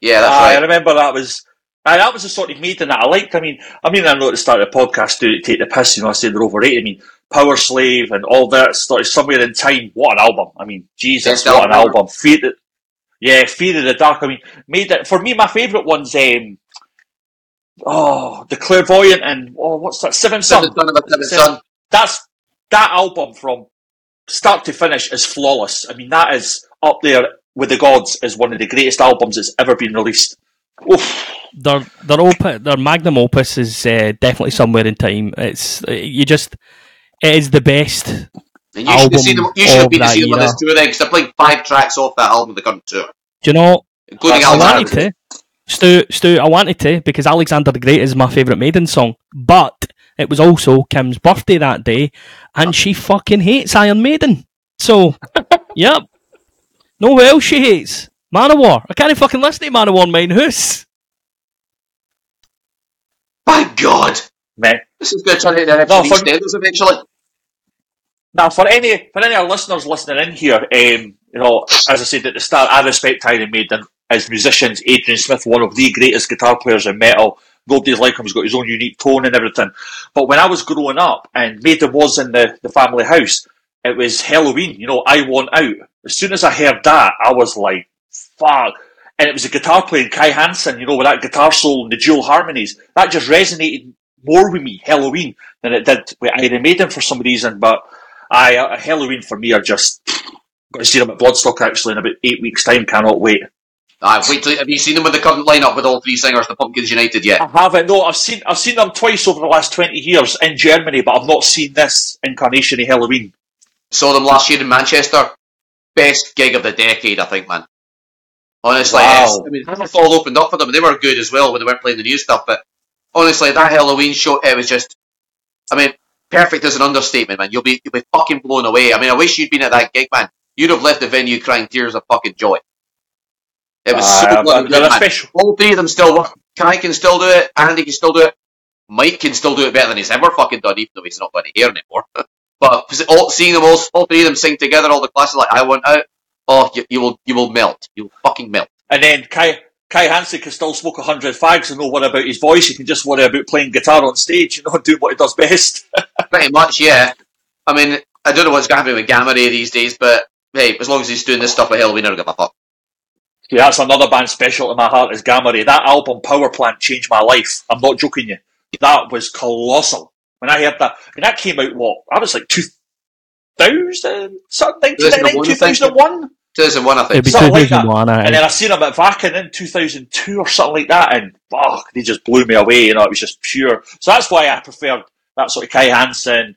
yeah, that's Aye, I remember that was. Aye, that was the sort of Maiden that I liked. I mean, I mean, I know at the start of the podcast to take the piss. You know, I said they're overrated. I mean, Powerslave and all that stuff. Somewhere in time, what an album! I mean, Jesus, Best what an album ever. album! Fear, the, yeah, Fear of the Dark. I mean, made it for me. My favourite ones. Um, oh, the Clairvoyant and oh, what's that? Seven Son. Seventh Son of a Seventh Seven- Son. that's that album from start to finish is flawless. I mean, that is up there with the gods as one of the greatest albums that's ever been released. Oof. Their their op- their magnum opus is uh, definitely somewhere in time. It's uh, you just it is the best. And you should have Album seen them. You should have of been to see them on era. this tour then, because they're playing five tracks off that album, the current tour, Do you know? including That's I Alexander wanted Alexander. to. Stu, Stu, I wanted to because Alexander the Great is my favourite Maiden song, but it was also Kim's birthday that day, and she fucking hates Iron Maiden. So, yep. No, who else she hates? Manowar. I can't even fucking listen to Manowar in Mine House. My God, Man. this is going to turn into an No, episode of for- EastEnders eventually. Now, for any for any of our listeners listening in here, um, you know, as I said at the start, I respect Iron Maiden as musicians. Adrian Smith, one of the greatest guitar players in metal. Nobody's like him. He's got his own unique tone and everything. But when I was growing up and Maiden was in the, the family house, it was Helloween. You know, I Want Out. As soon as I heard that, I was like, fuck. And it was a guitar playing Kai Hansen, you know, with that guitar solo and the dual harmonies. That just resonated more with me, Helloween, than it did with Iron Maiden for some reason. But I, uh, Helloween for me are just got to see them at Bloodstock actually in about eight weeks' time. Cannot wait. Ah, wait till, have you seen them with the current lineup with all three singers, the Pumpkins United yet? I haven't. No, I've seen I've seen them twice over the last twenty years in Germany, but I've not seen this incarnation of Helloween. Saw them last year in Manchester. Best gig of the decade, I think, man. Honestly, Wow. it's- I mean, it's all opened up for them. They were good as well when they weren't playing the new stuff. But honestly, that Helloween show, it was just, I mean, perfect as an understatement, man. You'll be you'll be fucking blown away. I mean, I wish you'd been at that gig, man. You'd have left the venue crying tears of fucking joy. It was so Uh, bloody they're good. All three of them still work. Kai can still do it. Andy can still do it. Mike can still do it better than he's ever fucking done, even though he's not got any hair anymore. but all, seeing them all, all three of them sing together, all the classes like I want out. Oh, you, you will, you will melt. You will fucking melt. And then Kai Kai Hansen can still smoke a hundred fags and know what about his voice. He can just worry about playing guitar on stage, you know, doing what he does best. Pretty much, yeah. I mean, I don't know what's going to happen with Gamma Ray these days, but hey, as long as he's doing this stuff with Helloween, I don't give a fuck. Yeah, that's another band special to my heart is Gamma Ray. That album Power Plant changed my life. I'm not joking you. That was colossal. When I heard that, I mean, that came out what? I was like 2000, something, 2001, I think. 2001? 2001, I It'd think. be Something like that. 2001. And then I seen them at Wacken in 2002 or something like that, and fuck, they just blew me away. You know, it was just pure. So that's why I preferred that sort of Kai Hansen,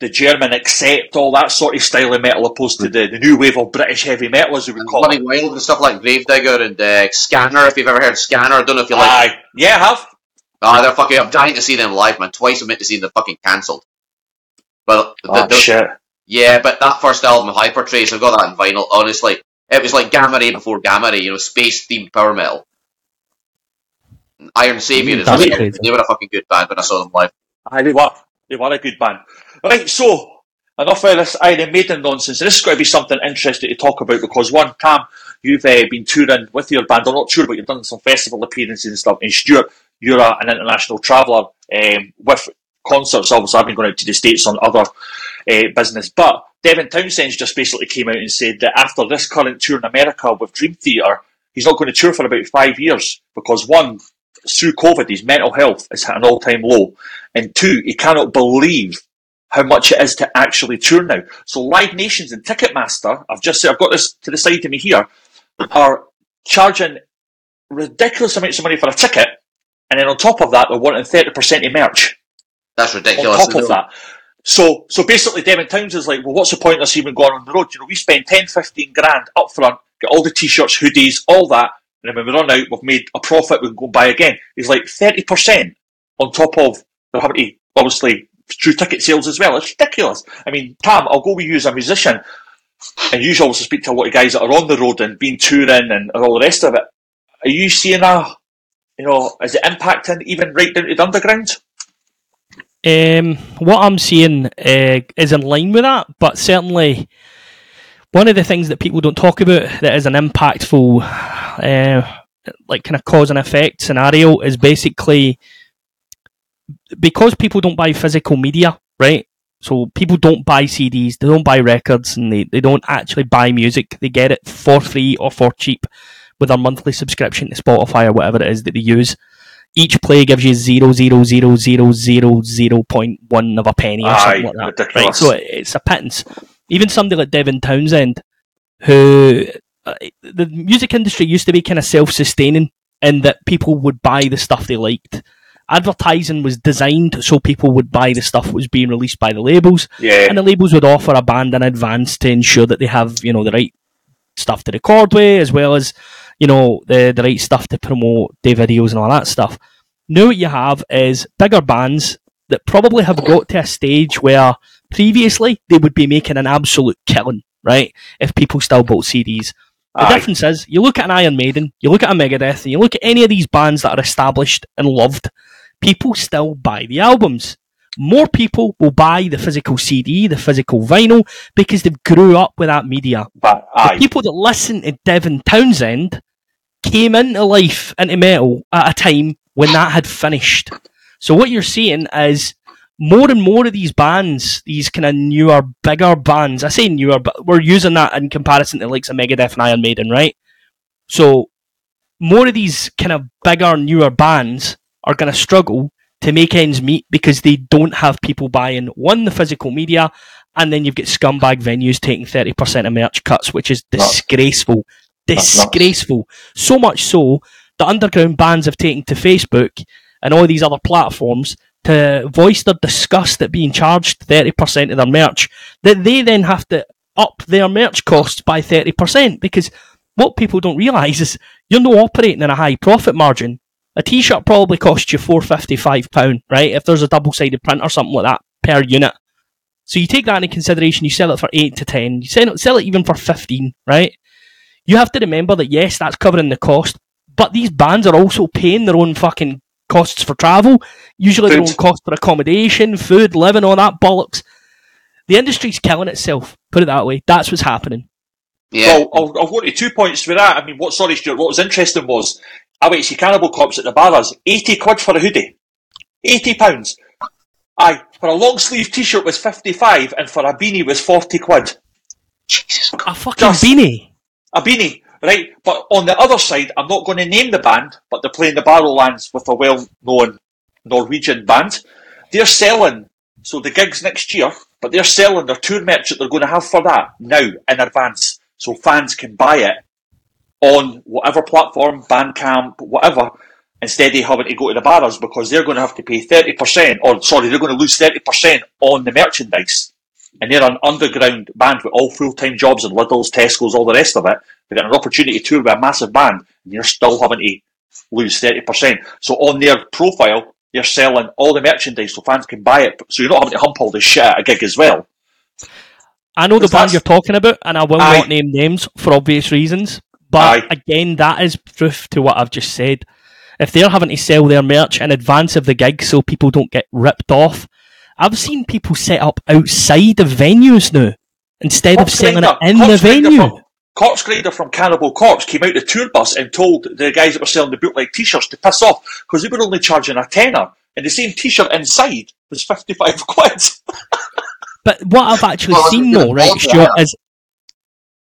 the German Accept, all that sort of style of metal, opposed to the, the new wave of British heavy metal, as we would And call Bloody it. Wild and stuff like Gravedigger and uh, Scanner, if you've ever heard Scanner. I don't know if you like Aye, yeah, I have. Ah, they're fucking. I'm dying to see them live, man. Twice I'm meant to see them fucking cancelled. But the, Oh, the- shit. yeah, but that first album, Hypertrace, I've got that in vinyl. Honestly, it was like Gamma Ray before Gamma Ray. You know, space themed power metal. Iron Savior Mm, as that's well. crazy. They were a fucking good band when I saw them live. I they were. They were a good band. Right, so, enough of this Iron Maiden nonsense. This is going to be something interesting to talk about because, one, Cam, you've uh, been touring with your band. I'm not sure, but you've done some festival appearances and stuff. And Stuart, you're a, an international traveller um, with concerts. Obviously, I've been going out to the States on other uh, business. But Devin Townsend just basically came out and said that after this current tour in America with Dream Theater, he's not going to tour for about five years because, one, through COVID, his mental health is at an all-time low, and two, he cannot believe how much it is to actually tour now. So Live Nations and Ticketmaster, I've just said, I've got this to the side of me here, are charging ridiculous amounts of money for a ticket, and then on top of that, they're wanting thirty percent of merch That's ridiculous. on top of that. So, so basically, Devin Towns is like, well, what's the point of us even going on the road? You know, we spend 10, 15 grand up front, get all the t-shirts, hoodies, all that, and then when we run out, we've made a profit, we can go buy again. He's like 30% on top of they're having to, obviously, through ticket sales as well. It's ridiculous. I mean, Cam, I'll go with you as a musician, and you also speak to a lot of guys that are on the road and been touring and all the rest of it. Are you seeing a, you know, is it impacting even right down to the underground? Um, what I'm seeing uh, is in line with that, but certainly one of the things that people don't talk about that is an impactful, uh, like kind of cause and effect scenario is basically because people don't buy physical media, right? So people don't buy CDs, they don't buy records, and they, they don't actually buy music. They get it for free or for cheap with their monthly subscription to Spotify or whatever it is that they use each play gives you zero zero zero zero zero zero point one of a penny or Aye, something like that. Right? So it- it's a pittance. Even somebody like Devin Townsend, who uh, the music industry used to be kind of self-sustaining in that people would buy the stuff they liked. Advertising was designed so people would buy the stuff that was being released by the labels, Yeah. and the labels would offer a band in advance to ensure that they have you know the right stuff to record with, as well as you know the the right stuff to promote their videos and all that stuff. Now what you have is bigger bands that probably have got to a stage where previously they would be making an absolute killing, right? If people still bought CDs. The Aye. difference is you look at an Iron Maiden, you look at a Megadeth, and you look at any of these bands that are established and loved, people still buy the albums. More people will buy the physical CD, the physical vinyl, because they've grew up with that media. But The people that listen to Devin Townsend came into life, into metal, at a time when that had finished. So what you're seeing is more and more of these bands, these kind of newer, bigger bands. I say newer, but we're using that in comparison to likes of Megadeth and Iron Maiden, right? So more of these kind of bigger, newer bands are going to struggle to make ends meet because they don't have people buying one the physical media, and then you've got scumbag venues taking thirty percent of merch cuts, which is disgraceful, disgraceful. So much so that underground bands have taken to Facebook and all these other platforms to voice their disgust at being charged thirty percent of their merch. That they then have to up their merch costs by thirty percent because what people don't realise is you're not operating in a high profit margin. A t-shirt probably costs you four fifty five pound, right? If there's a double sided print or something like that per unit. So you take that into consideration. You sell it for eight to ten. You sell it, sell it even for fifteen, right? You have to remember that yes, that's covering the cost, but these bands are also paying their own fucking costs for travel. Usually their Food. own cost for accommodation, food, living, all that bollocks. The industry's killing itself. Put it that way. That's what's happening. Yeah. Well, I'll, I'll go to two points for that. I mean, what, sorry, Stuart, what was interesting was, I went to see Cannibal Corpse at the Barras, 80 quid for a hoodie. 80 pounds. Aye, for a long sleeve t-shirt was 55 and for a beanie was 40 quid. Jesus. A fucking Just- beanie. A beanie, right? But on the other side, I'm not going to name the band, but they're playing the Barrowlands with a well-known Norwegian band. They're selling, so the gigs next year, but they're selling their tour merch that they're going to have for that now in advance, so fans can buy it on whatever platform, Bandcamp, whatever. instead of having to go to the bars because they're going to have to pay 30%, or sorry, they're going to lose 30% on the merchandise. And they're an underground band with all full-time jobs and Lidl's, Tesco's, all the rest of it. They get an opportunity to tour with a massive band, and you're still having to lose 30%. So on their profile, you're selling all the merchandise so fans can buy it. So you're not having to hump all this shit at a gig as well. I know the band you're talking about, and I will Aye. not name names for obvious reasons. But Aye. again, that is proof to what I've just said. If they're having to sell their merch in advance of the gig so people don't get ripped off, I've seen people set up outside of venues now instead of selling it Grinder- in the Grinder venue. From, Corpse Grinder from Cannibal Corpse came out the tour bus and told the guys that were selling the bootleg t-shirts to piss off because they were only charging a tenner and the same t-shirt inside was 55 quid. But what I've actually Well, seen though, right, Stuart, is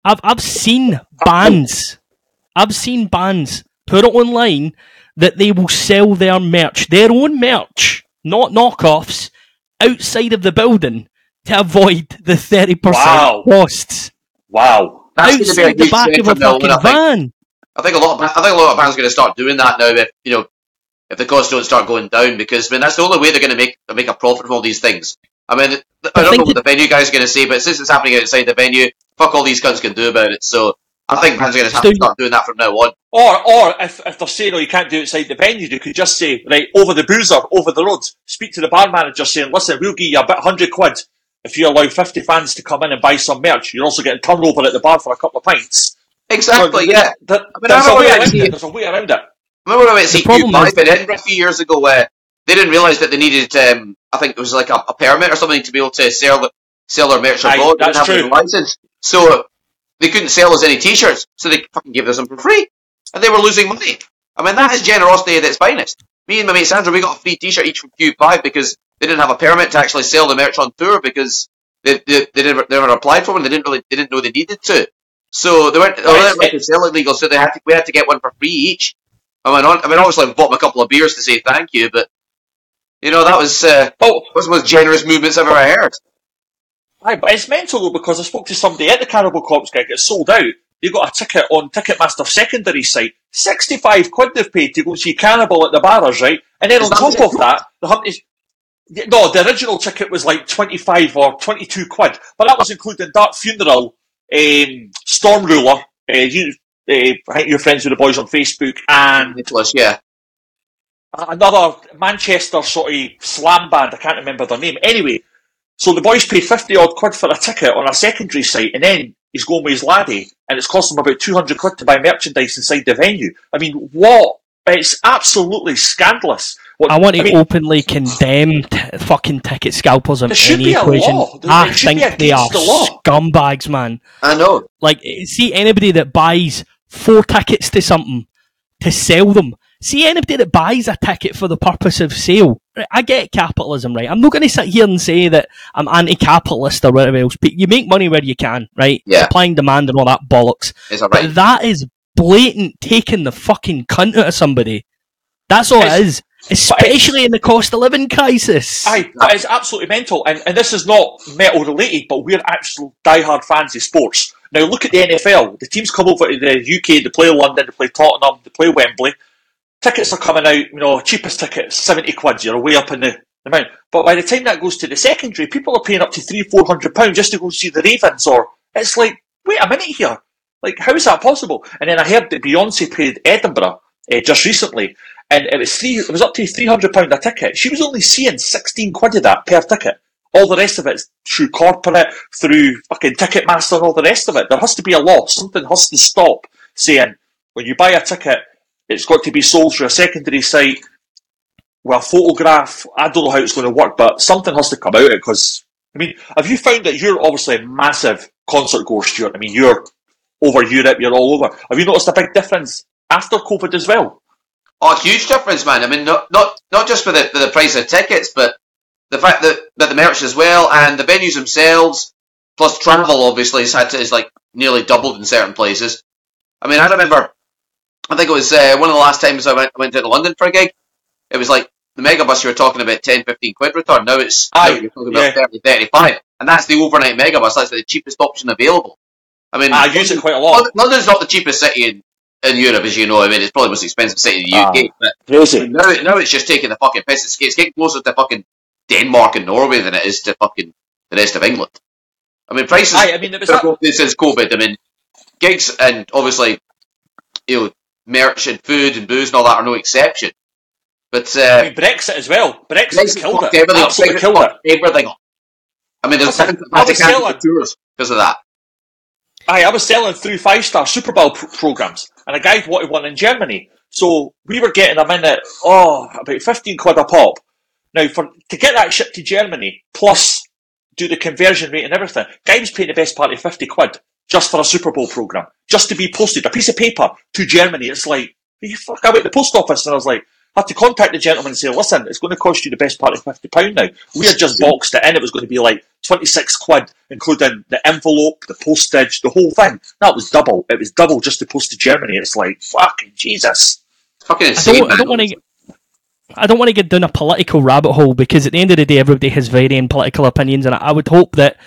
I've I've seen bands, I've seen bands put it online that they will sell their merch, their own merch, not knockoffs, outside of the building to avoid the thirty Wow. percent costs Wow. That's going be a outside the back of a from now on, fucking I think. van. I think a lot. Of, I think a lot of bands are going to start doing that now. If you know, if the costs don't start going down, because I mean that's the only way they're going to make make a profit from all these things. I mean, I don't think know what the venue guys are going to say, but since it's happening outside the venue, fuck all these cunts can do about it. So I think bands are going to have to start doing that from now on. Or, or if, if they're saying, oh, you can't do it outside the venue, you could just say, right, over the boozer, over the road, speak to the bar manager saying, listen, we'll give you a bit, 100 quid if you allow 50 fans to come in and buy some merch. You're also getting turnover at the bar for a couple of pints. Exactly. So, yeah. there- I mean, there's, I a remember way I around it. There's a way around it. Remember when I went to The see Cube Live in Edinburgh a few years ago where they didn't realise that they needed, um, I think it was like a, a permit or something to be able to sell sell their merch abroad. They that's didn't have true. license. So they couldn't sell us any t-shirts, so they fucking gave us them for free. And they were losing money. I mean, that is generosity at its finest. Me and my mate Sandra, we got a free t-shirt each from Q5 because they didn't have a permit to actually sell the merch on tour because they, they, they never, they never applied for one. They didn't really, they didn't know they needed to. So they weren't, they weren't allowed to sell it legal, so they had to, we had to get one for free each. I mean, on, I mean, obviously, I bought them a couple of beers to say thank you, but you know, that was uh, Oh, was the most generous movements I've ever heard. Aye, but it's mental though because I spoke to somebody at the Cannibal Corpse gig. It's sold out. They got a ticket on Ticketmaster secondary site. Sixty-five quid they've paid to go see Cannibal at the bars, right? And then on top it? of that, the is. No, the original ticket was like twenty-five or twenty-two quid, but that was including Dark Funeral, um, Storm Ruler. Uh, you, uh, I think you're friends with the boys on Facebook, and Nicholas, yeah. another Manchester sort of slam band. I can't remember their name. Anyway, so the boys paid 50 odd quid for a ticket on a secondary site and then he's going with his laddie and it's cost him about 200 quid to buy merchandise inside the venue. I mean, what? It's absolutely scandalous. What, I want to mean, openly condemn t- fucking ticket scalpers in There should any be a equation. law. I it should be think they are against the law. scumbags, man. I know. Like, see anybody that buys four tickets to something to sell them. See anybody that buys a ticket for the purpose of sale. Right, I get capitalism, right? I'm not going to sit here and say that I'm anti-capitalist or whatever else. But you make money where you can, right? Yeah. Supply and demand and all that bollocks. Is that But that is blatant taking the fucking cunt out of somebody. That's all it is. Especially in the cost of living crisis. Aye, but it's absolutely mental. And, and this is not metal related, but we're actual diehard fans of sports. Now look at the NFL. The teams come over to the UK, they play London, they play Tottenham, they play Wembley. Tickets are coming out, you know, cheapest ticket, 70 quid, you're way up in the amount. But by the time that goes to the secondary, people are paying up to three, four hundred pounds just to go see the Ravens or, it's like, wait a minute here. Like, how is that possible? And then I heard that Beyonce played Edinburgh uh, just recently, and it was three. It was up to three hundred pound a ticket. She was only seeing sixteen quid of that per ticket. All the rest of it's through corporate, through fucking Ticketmaster, and all the rest of it. There has to be a law. Something has to stop saying when you buy a ticket, it's got to be sold through a secondary site with a photograph. I don't know how it's going to work, but something has to come out of it because. I mean, have you found that you're obviously a massive concert goer, Stuart? I mean, you're over Europe, you're all over. Have you noticed a big difference after COVID as well? Oh, huge difference, man. I mean, not not not just for the for the price of tickets, but the fact that, that the merch as well and the venues themselves, plus travel, obviously, has had to, is like nearly doubled in certain places. I mean, I remember, I think it was uh, one of the last times I went went to London for a gig. It was like the megabus you were talking about 10, 15 quid return. Now it's now Aye, you're talking about yeah. 30, 35. and that's the overnight megabus. That's the cheapest option available. I mean, I use it quite a lot. London's not the cheapest city in in Europe, as you know. I mean, it's probably the most expensive city in the UK. Ah. but Crazy. now, now it's just taking the fucking piss. It's, it's getting closer to fucking Denmark and Norway than it is to fucking the rest of England. I mean, prices Aye, I mean, it was that, since COVID. I mean, gigs and obviously, you know, merch and food and booze and all that are no exception. But I uh, mean, Brexit as well. Brexit Brexit killed it. everything, Absolutely killed it. everything. I mean, there's I was selling- tours because of that. Aye, I was selling through five star Super Bowl pr- programs, and a guy wanted one in Germany. So we were getting them in at oh about fifteen quid a pop. Now for to get that shipped to Germany plus do the conversion rate and everything, guy was paying the best part of fifty quid just for a Super Bowl program, just to be posted a piece of paper to Germany. It's like you fuck. I went to the post office and I was like. I had to contact the gentleman and say, listen, it's going to cost you the best part of £50 now. We had just boxed it in. It was going to be like 26 quid, including the envelope, the postage, the whole thing. That was double. It was double just to post to Germany. It's like, fucking Jesus. It's fucking I don't, I don't want to. I don't want to get down a political rabbit hole because at the end of the day, everybody has varying political opinions, and I I would hope that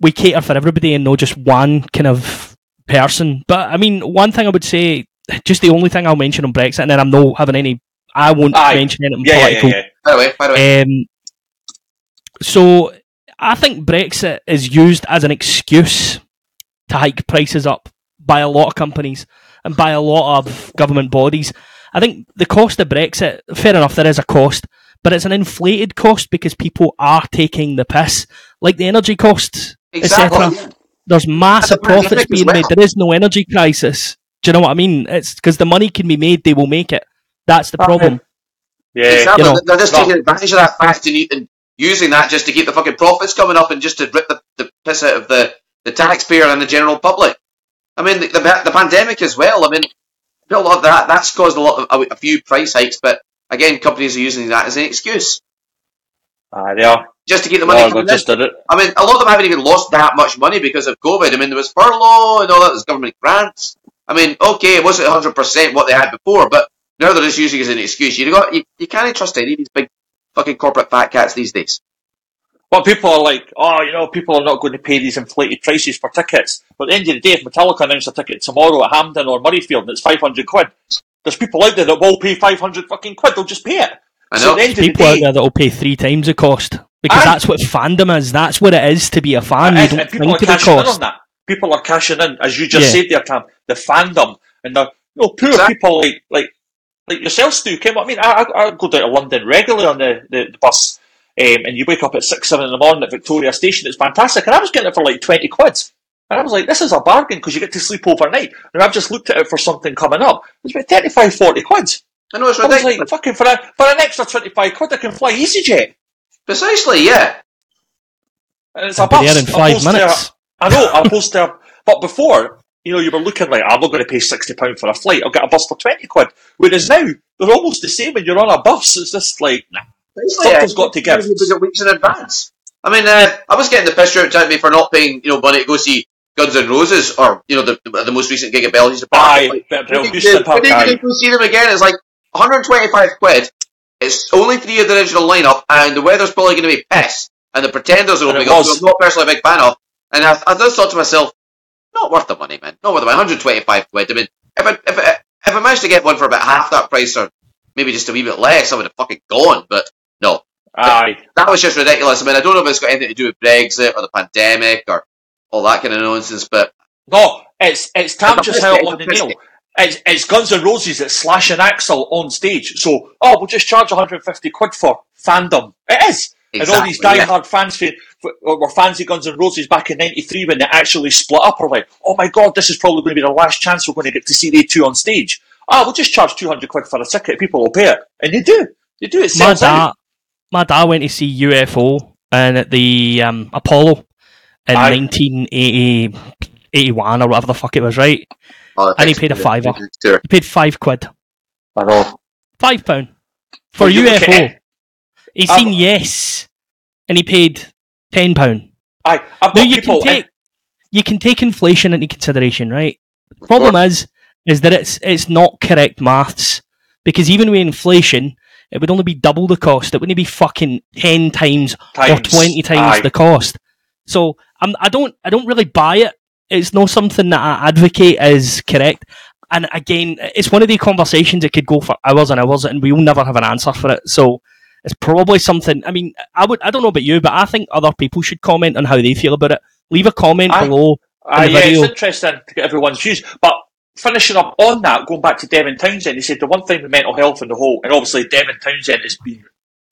we cater for everybody and not just one kind of person. But I mean, one thing I would say, just the only thing I'll mention on Brexit, and then I'm not having any. I won't Aye. mention anything Yeah, yeah, yeah, yeah. By the way, by the way, Um, so I think Brexit is used as an excuse to hike prices up by a lot of companies and by a lot of government bodies. I think the cost of Brexit, fair enough, there is a cost, but it's an inflated cost because people are taking the piss, like the energy costs, exactly. etc. There's massive the profits being well. made. There is no energy crisis. Do you know what I mean? It's because the money can be made, they will make it. That's the Aye. problem. Yeah. Exactly. you know, They're just taking advantage of that fact and, and using that just to keep the fucking profits coming up and just to rip the, the piss out of the, the taxpayer and the general public. I mean, the, the, the pandemic as well. I mean, a lot of that that's caused a lot of a, a few price hikes, but again, companies are using that as an excuse Aye, they are. just to keep the money they coming just did it. I mean, a lot of them haven't even lost that much money because of COVID. I mean, there was furlough and all that, there's government grants. I mean, okay, it wasn't 100% what they had before, but now they're just using it as an excuse. You got, you, you can't trust any of these big fucking corporate fat cats these days. But people are like, oh, you know, people are not going to pay these inflated prices for tickets. But at the end of the day, if Metallica announce a ticket tomorrow at Hampden or Murrayfield and it's 500 quid, there's people out there that will pay 500 fucking quid. They'll just pay it. I So know. at the end the people out there that will pay three times the cost because that's what fandom is. That's what it is to be a fan. You and, don't and people are think of the cashing in on cost. that. People are cashing in, as you just Yeah. said there, Tam, the fandom. And the you know, poor Exactly. people like, like, like yourself, Stu, came, I mean, I, I, I go down to London regularly on the, the, the bus. Um, and you wake up at six, seven in the morning at Victoria Station. It's fantastic, and I was getting it for like twenty quid. And I was like, "This is a bargain because you get to sleep overnight." And I've just looked at it for something coming up. It's about 35, 40 quid. I know it's I was ridiculous. like, "Fucking for a, for an extra twenty five quid, I can fly EasyJet." Precisely, yeah. And it's a I'll be bus. in five opposed to a- minutes. I know, opposed to, a- but before, you know, you were looking like, I'm not going to pay £60 for a flight, I'll get a bus for 20 quid. Whereas now, they're almost the same when you're on a bus. It's just like, nah. Precisely, Something's yeah. got to give. You book it weeks in advance. I mean, uh, I was getting the piss out of me for not paying, you know, money to go see Guns N' Roses or, you know, the, the, the most recent gig at Belgium's Aye, Park. bit of Brill When Houston you Park, when you go see them again, it's like 125 quid. It's only three of the original lineup, and the weather's probably going to be piss. And the Pretenders are And it opening up, so oh, I'm not personally a big fan of. And I, I just thought to myself, not worth the money, man. Not worth the money. 125 quid. I mean, if I, if I, if I managed to get one for about half that price, or maybe just a wee bit less, I would have fucking gone. But no, Aye. that was just ridiculous. I mean, I don't know if it's got anything to do with Brexit or the pandemic or all that kind of nonsense, but No, it's, it's Tam a just held biscuit, on the nail. It's, it's Guns N' Roses that Slash an Axl on stage. So, oh, we'll just charge 150 quid for fandom. It is. and all these Exactly, yeah. die-hard fans fa- f- were fans of Guns N' Roses back in '93 when they actually split up. Are like, oh my god, this is probably going to be the last chance we're going to get to see they two on stage. Ah, we'll just charge 200 quid for a ticket. People will pay it, and they do. They do. It My sells out. my dad went to see UFO and at the um, Apollo in Aye. 1981 or whatever the fuck it was, right? Oh, And he paid a fiver. He paid five quid. I. Five pound. For Well, you look at UFO. He's I've- seen Yes. And he paid ten pound. I've Now you people. can take you can take inflation into consideration, right? The Problem is is that it's it's not correct maths. Because even with inflation, it would only be double the cost. It wouldn't be fucking ten times or twenty times Aye. the cost. So I'm, I don't I don't really buy it. It's not something that I advocate as correct. And again, it's one of the conversations that could go for hours and hours, and we'll never have an answer for it. So it's probably something. I mean, I would. I don't know about you, but I think other people should comment on how they feel about it. Leave a comment I, below. Uh, yeah, video. it's interesting to get everyone's views. But finishing up on that, going back to Devin Townsend, he said the one thing with mental health and the whole, and obviously Devin Townsend has been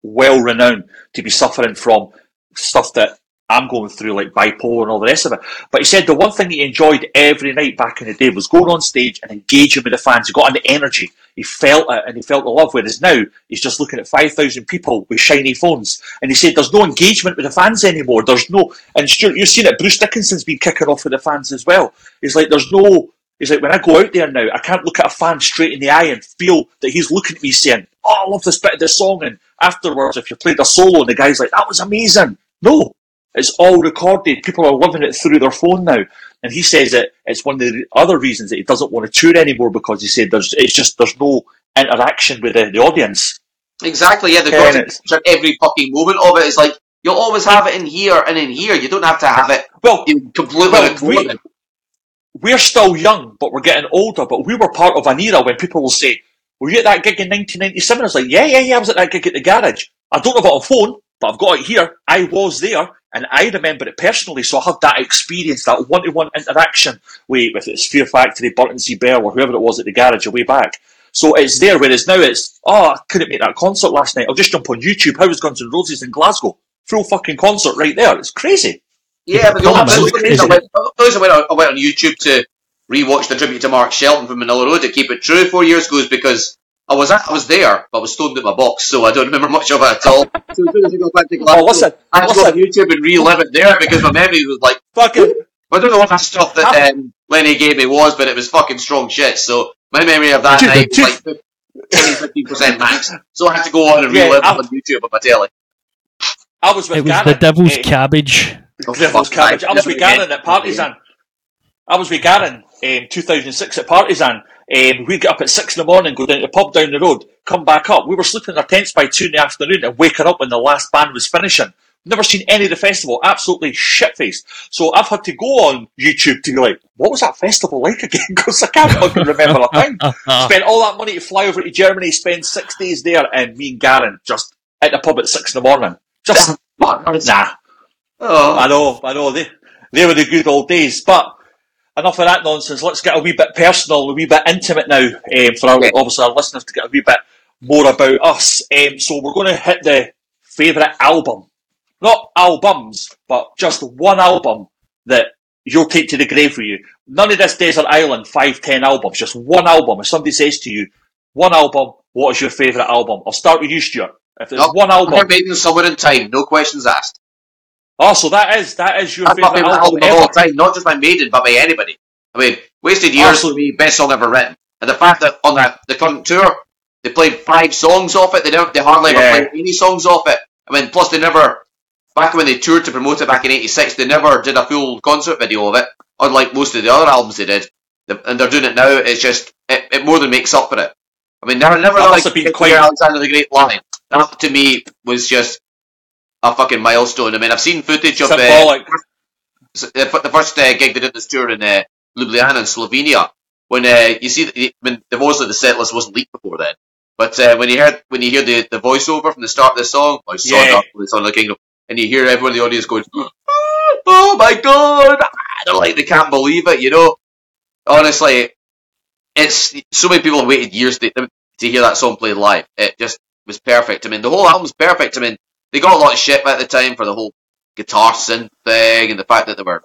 well renowned to be suffering from stuff that I'm going through, like bipolar and all the rest of it. But he said the one thing he enjoyed every night back in the day was going on stage and engaging with the fans. He got an energy. He felt it and he felt the love. Whereas now he's just looking at 5,000 people with shiny phones. And he said there's no engagement with the fans anymore. There's no, and Stuart, you've seen it. Bruce Dickinson's been kicking off with the fans as well. He's like, there's no, he's like, when I go out there now, I can't look at a fan straight in the eye and feel that he's looking at me saying, oh, I love this bit of the song. And afterwards, if you played a solo and the guy's like, that was amazing. No, it's all recorded. People are living it through their phone now. And he says that it's one of the other reasons that he doesn't want to tour anymore because he said there's it's just there's no interaction with the, the audience. Exactly, yeah. The got every fucking moment of it. it is like you'll always have it in here and in here. You don't have to have it well completely well, we, we're still young, but we're getting older. But we were part of an era when people will say, "Were you at that gig in 1997?" I was like, "Yeah, yeah, yeah. I was at that gig at the garage. I don't have it on phone, but I've got it here. I was there, and I remember it personally, so I had that experience, that one-to-one interaction with, with its Fear Factory, Burton C. Bell, or whoever it was at the garage a way back. So it's there, whereas now it's, oh, I couldn't make that concert last night. I'll just jump on YouTube. How was Guns N' Roses in Glasgow? Full fucking concert right there. It's crazy. Yeah, but the only I went, I, went on, I went on YouTube to rewatch the tribute to Mark Shelton from Manilla Road to keep it true four years ago is because I was at, I was there, but I was stoned at my box, so I don't remember much of it at all. so as soon as I go back to Glasgow, oh, listen, I had to go on YouTube and relive it there because my memory was like fucking. I don't know what the stuff that um, Lenny gave me was, but it was fucking strong shit. So my memory of that night was like 10 15 percent max. So I had to go on and relive yeah, it on YouTube on my telly. I was with it was Gavin, the devil's cabbage. Oh, devil's cabbage. I was with Gavin at Party.San. I was with Garen in 2006 at Party.San um, we'd get up at six in the morning, go down to the pub down the road, come back up. We were sleeping in our tents by two in the afternoon and waking up when the last band was finishing. Never seen any of the festival, absolutely shit faced. So I've had to go on YouTube to be like, what was that festival like again? Because I can't fucking remember a thing. Spent all that money to fly over to Germany, spend six days there, and me and Garen just at the pub at six in the morning. Just, nah. Oh. I know, I know, they, they were the good old days. But enough of that nonsense. Let's get a wee bit personal, a wee bit intimate now um, for our, obviously our listeners to get a wee bit more about us. Um, so we're going to hit the favourite album. Not albums, but just one album that you'll take to the grave for you. None of this Desert Island 5, 10 albums, just one album. If somebody says to you, one album, what is your favourite album? I'll start with you, Stuart. If there's one album. Iron Maiden Somewhere in Time, no questions asked. Oh, so that is that is your favourite album, album of all time, not just by Maiden, but by anybody. I mean, Wasted Years oh, for me, best song ever written. And the fact that on the, the current tour, they played five songs off it, they never, they hardly yeah. ever played any songs off it. I mean, plus they never, back when they toured to promote it back in 86, they never did a full concert video of it, unlike most of the other albums they did. And they're doing it now, it's just, it, it more than makes up for it. I mean, never, never like quite... Alexander the Great line. That to me was just a fucking milestone. I mean, I've seen footage of uh, the first uh, gig they did this tour in uh, Ljubljana in Slovenia. When uh, you see, the, when the obviously the set list wasn't leaked before then, but uh, when you hear when you hear the, the voiceover from the start of the song, I saw yeah. the Song of the Kingdom, and you hear everyone in the audience going, "Oh my god!" They're like they can't believe it. You know, honestly, it's so many people have waited years to, to hear that song played live. It just was perfect. I mean, the whole album's perfect. I mean, they got a lot of shit at the time for the whole guitar synth thing and the fact that they were,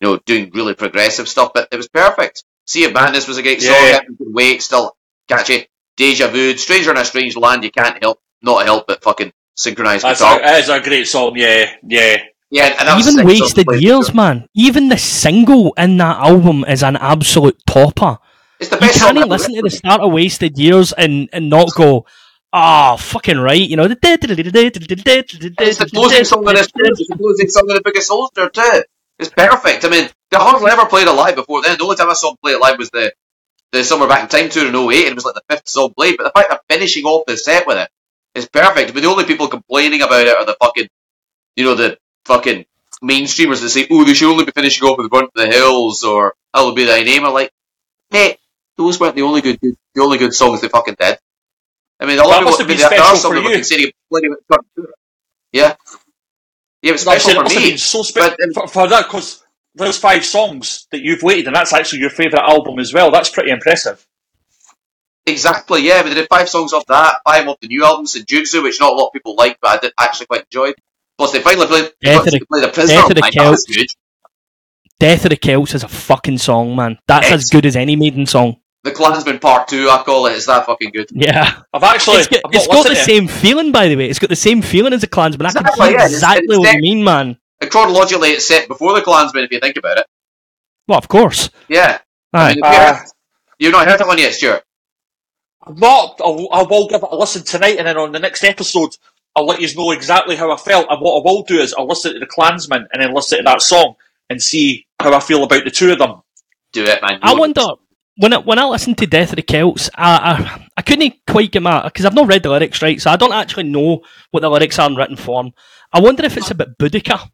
you know, doing really progressive stuff, but it was perfect. Sea of Madness was a great song. Yeah. Wait, still catchy. Deja Vu, Stranger in a Strange Land. You can't help not help but fucking synchronize guitar. That is a great song. Yeah, yeah. Yeah, even wasted years, man. Even the single in that album is an absolute topper. It's the best you can't listen to the start of Wasted Years and, and not go, Oh, fucking right, you know. It's the closing song of this It's the closing song of the biggest soldier too. It's perfect. I mean, they hardly ever played it live before then. The only time I saw them play it live was the the Somewhere Back in Time tour in 08, and it was like the fifth song played. But the fact of finishing off the set with it is perfect. I mean, the only people complaining about it are the fucking, you know, the fucking mainstreamers that say, oh, they should only be finishing off with Run to the Hills or Hallowed Be Thy Name. I'm like, mate, those weren't the only good the only good songs they fucking did. I mean, a lot That of must people, have been there are special some for you. considering plenty of Scott Stewart. Yeah. Yeah, it was special it, it for me. so special but, um, for, for that because those five songs that you've waited, and that's actually your favourite album as well. That's pretty impressive. Exactly, yeah. They did five songs off that, five off the new album, Senjutsu, which not a lot of people like, but I did actually quite enjoy. Plus, they finally played, Death of the- played a prisoner Death of the Night, Celts. Death of the Celts is a fucking song, man. That's as good as any Maiden song. The Clansman Part 2, I call it, is that fucking good. Yeah. I've actually it's got, I've it's got the it. same feeling, by the way. It's got the same feeling as the Clansman. I can Exactly, yeah, exactly it's what set- you mean, man. Chronologically, it's set before the Clansman, if you think about it. Well, of course. Yeah. Aye. I mean, Uh, you heard, you've not heard that one yet, Stuart? I'm not. I'll, I will give it a listen tonight, and then on the next episode, I'll let you know exactly how I felt. And what I will do is I'll listen to the Clansman and then listen to that song and see how I feel about the two of them. Do it, man. I You- wonder when I, when I listened to Death of the Celts, I I, I couldn't quite get my because I've not read the lyrics right, so I don't actually know what the lyrics are in written form. I wonder if it's a bit Boudica.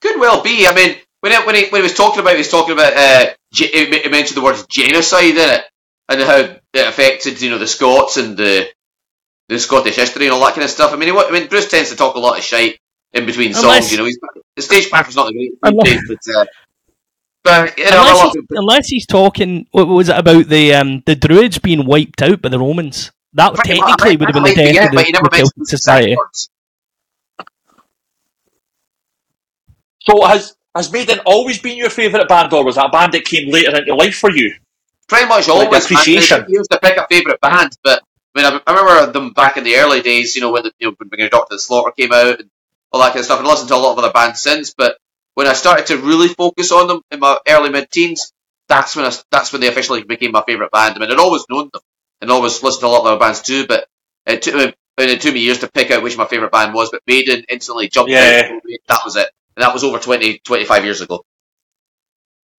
Could well be. I mean, when it, when he when he was talking about, he was talking about. Uh, he mentioned the word genocide in it, and how it affected you know the Scots and the the Scottish history and all that kind of stuff. I mean, he, I mean, Bruce tends to talk a lot of shite in between songs. Unless- you know, he's, the stage is not the great Unless- but, uh, but you know, Unless he's, unless he's talking, what was it about the um, the Druids being wiped out by the Romans? That Pretty much, technically would have been the death forget, of the, but the Celtic society. So has has Maiden always been your favourite band, or was that a band that came later into life for you? pretty much Like always. appreciation. Man, used to pick a favourite band, but I mean, I, I remember them back in the early days. You know, when the, you know when Doctor Slaughter came out and all that kind of stuff, and I listened to a lot of other bands since. But when I started to really focus on them in my early mid teens, that's when I, that's when they officially became my favourite band. I mean, I'd always known them and always listened to a lot of other bands too, but it took me, and it took me years to pick out which my favourite band was. But Maiden instantly jumped Yeah. out. That was it, and that was over 20, 25 years ago.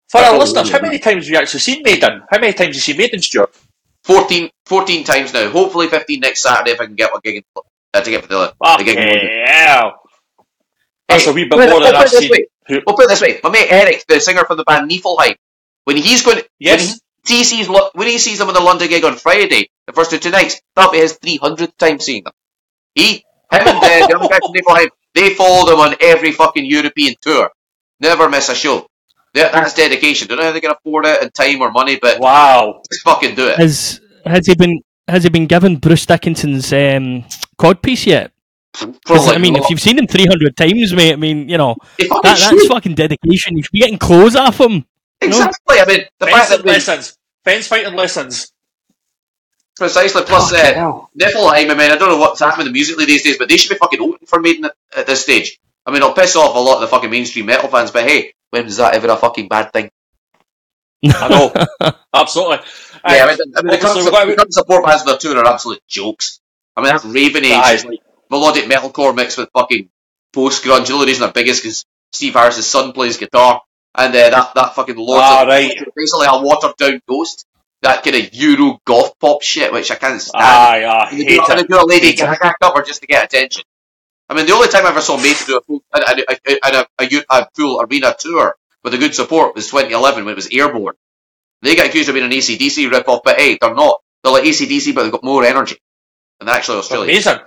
For our listeners, how many times have you actually seen Maiden? How many times have you seen Maiden, Stuart? 14, 14 times now. Hopefully, fifteen next Saturday if I can get a gig in, uh, to get the, the gig. in London. yeah. That's a wee bit Well, more than we'll I've put it this seen. way. Who- We'll put it this way. My mate Eric, the singer from the band Niflheim, when he's going, Yes. when he sees when he sees them on the London gig on Friday, the first of two nights, that'll be his three hundredth time seeing them. He, him and uh, the other guy from Niflheim, they follow them on every fucking European tour. Never miss a show. That- That's dedication. Don't know how they can afford it and time or money, but Wow. just fucking do it. Has has he been has he been given Bruce Dickinson's um, codpiece yet? 'Cause, Probably I mean, if you've seen him three hundred times, mate, I mean, you know that, that's should. fucking dedication. You should be getting clothes off him. Exactly. I mean, the fact Fencing that we, lessons. Fence fighting lessons. precisely plus Fucking uh, hell. Niflheim, I mean, I don't know what's happening with musically these days, but they should be fucking open for Maiden at, at this stage. I mean, I'll piss off a lot of the fucking mainstream metal fans, but hey, when was that ever a fucking bad thing? I know. Absolutely. Yeah, I Uh, mean, I mean the, current, obviously, su- the current support bands for their tour are absolute jokes. I mean, that's Raven Age, Aye. like melodic metalcore mixed with fucking post grunge. The only reason they're big is because Steve Harris's son plays guitar, and uh, that that fucking Lords Ah, right. basically a watered down ghost. That kind of Euro goth pop shit, which I can't stand. Aye, And they hate do, it. do a Lady. Gaga cover just to get attention. I mean, the only time I ever saw Maiden do a full, a, a, a, a full arena tour with a good support was 2011 when it was Airborne. They get accused of being an ACDC rip-off, but hey, they're not. They're like ACDC, but they've got more energy. And they're actually Australian. Amazing.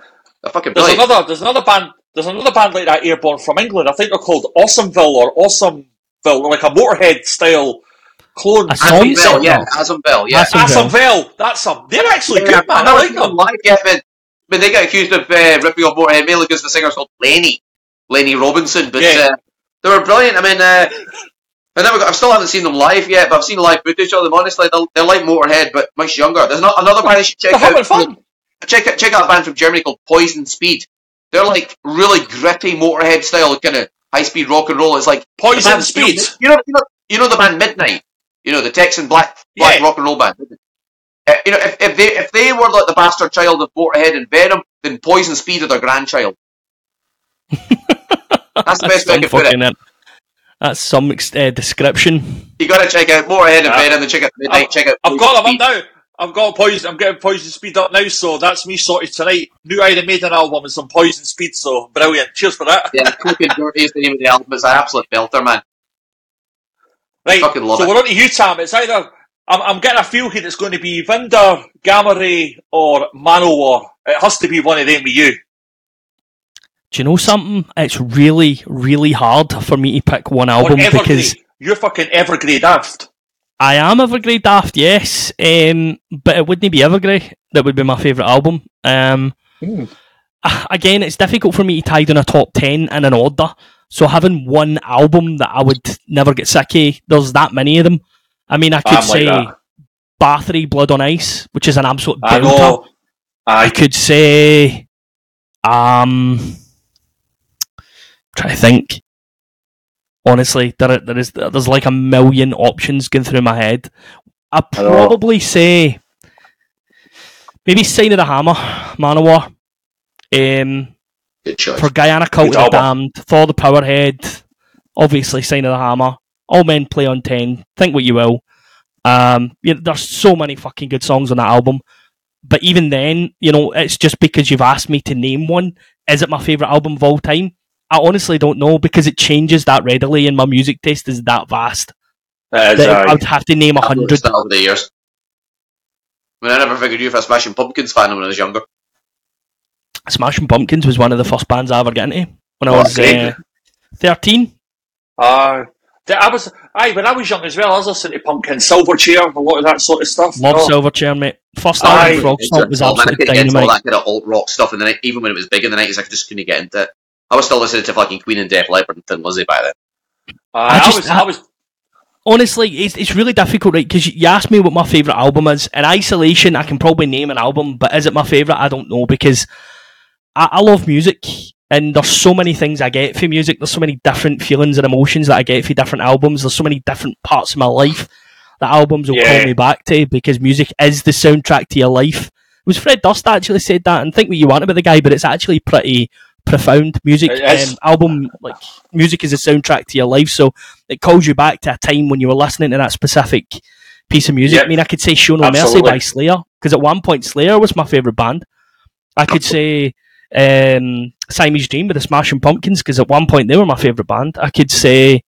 They're fucking There's brilliant. another. There's another band. There's another band like that airborne from England. I think they're called Asomvel or Asomvel, They're like a Motorhead style clone. A song? Asomvel, yeah, Asomvel, yeah. Asomvel. Asomvel. That's them. They're actually Yeah, good, man. I've I like them them. live yet, but, but they get accused of uh, ripping off Motorhead mainly because the singer's called Lenny, Lenny Robinson. But Yeah. uh, they were brilliant. I mean, uh, I never got, I still haven't seen them live yet, but I've seen live footage of them. Honestly, they're, they're like Motorhead, but much younger. There's not another band you should check They're having out. fun. Check out check out a band from Germany called Poison Speed. They're like really gritty Motorhead style kind of high speed rock and roll. It's like Poison Speed. You know, you know, you know the band Midnight. You know the Texan black black Yeah. rock and roll band. Uh, you know, if, if they if they were like the bastard child of Motorhead and Venom, then Poison Speed are their grandchild. That's the best way I Some can put it. fucking- That's some uh, description. You got to check out Motorhead and Yeah. Venom, then check out Midnight. I've- check out. I've got them up now. I've got poison. I'm getting poison speed up now, so that's me sorted tonight. New Iron Maiden album and some poison speed. So brilliant. Cheers for that. Yeah, Quick and Dirty is the name of the album. It's an absolute belter, man. Right. fucking love so it. we're on to you, Tam. It's either I'm, I'm getting a feel here that's going to be Windir, Gamma Ray, or Manowar. It has to be one of them with you. Do you know something? It's really, really hard for me to pick one album Or because You're fucking evergreen daft. I am Evergrey Daft, yes, um, but it wouldn't be Evergrey that would be my favourite album. Um, ah, Again, it's difficult for me to tie down a top 10 in an order. So having one album that I would never get sick of, there's that many of them. I mean, I could I'm say that. Bathory Blood on Ice, which is an absolute I belter. know. I I could say, um, try to think. Honestly, there there is there's like a million options going through my head. I'd I probably say maybe Sign of the Hammer, Manowar. Um, Good choice. for Guyana Cult of Good. Damned, Thor the Powerhead, obviously Sign of the Hammer, All Men Play on 10, Think What You Will. Um, yeah, there's so many fucking good songs on that album. But even then, you know, it's just because you've asked me to name one. Is it my favourite album of all time? I honestly don't know because it changes that readily and my music taste is that vast. That is, that. I would have to name a I've hundred. noticed that over the years. I mean, I never figured you were a Smashing Pumpkins fan when I was younger. Smashing Pumpkins was one of the first bands I ever got into when I was uh, 13. Uh, I was, aye, when I was young as well, I was listening to Pumpkin, Silverchair, a lot of that sort of stuff. Love Oh, Silverchair, mate. First Aye. album, Frog Stomp, was all, absolutely couldn't into all that kind of alt rock stuff in the night, even when it was big in the nineties. I just couldn't get into it. I was still listening to fucking Queen and Def Leppard and Thin Lizzy by then. Uh, aye, I, just- was, I was, honestly, it's, it's really difficult, right? Because you asked me what my favourite album is. In isolation, I can probably name an album, but is it my favourite? I don't know because I, I love music and there's so many things I get for music. There's so many different feelings and emotions that I get for different albums. There's so many different parts of my life that albums will Yeah. call me back to because music is the soundtrack to your life. It was Fred Durst actually said that, and think what you want about the guy, but it's actually pretty profound. Music um, album like music is a soundtrack to your life, so it calls you back to a time when you were listening to that specific piece of music. Yep. I mean, I could say "Show No Mercy" by Slayer because at one point Slayer was my favorite band. I could say um, Siamese Dream with the Smashing Pumpkins because at one point they were my favorite band. I could say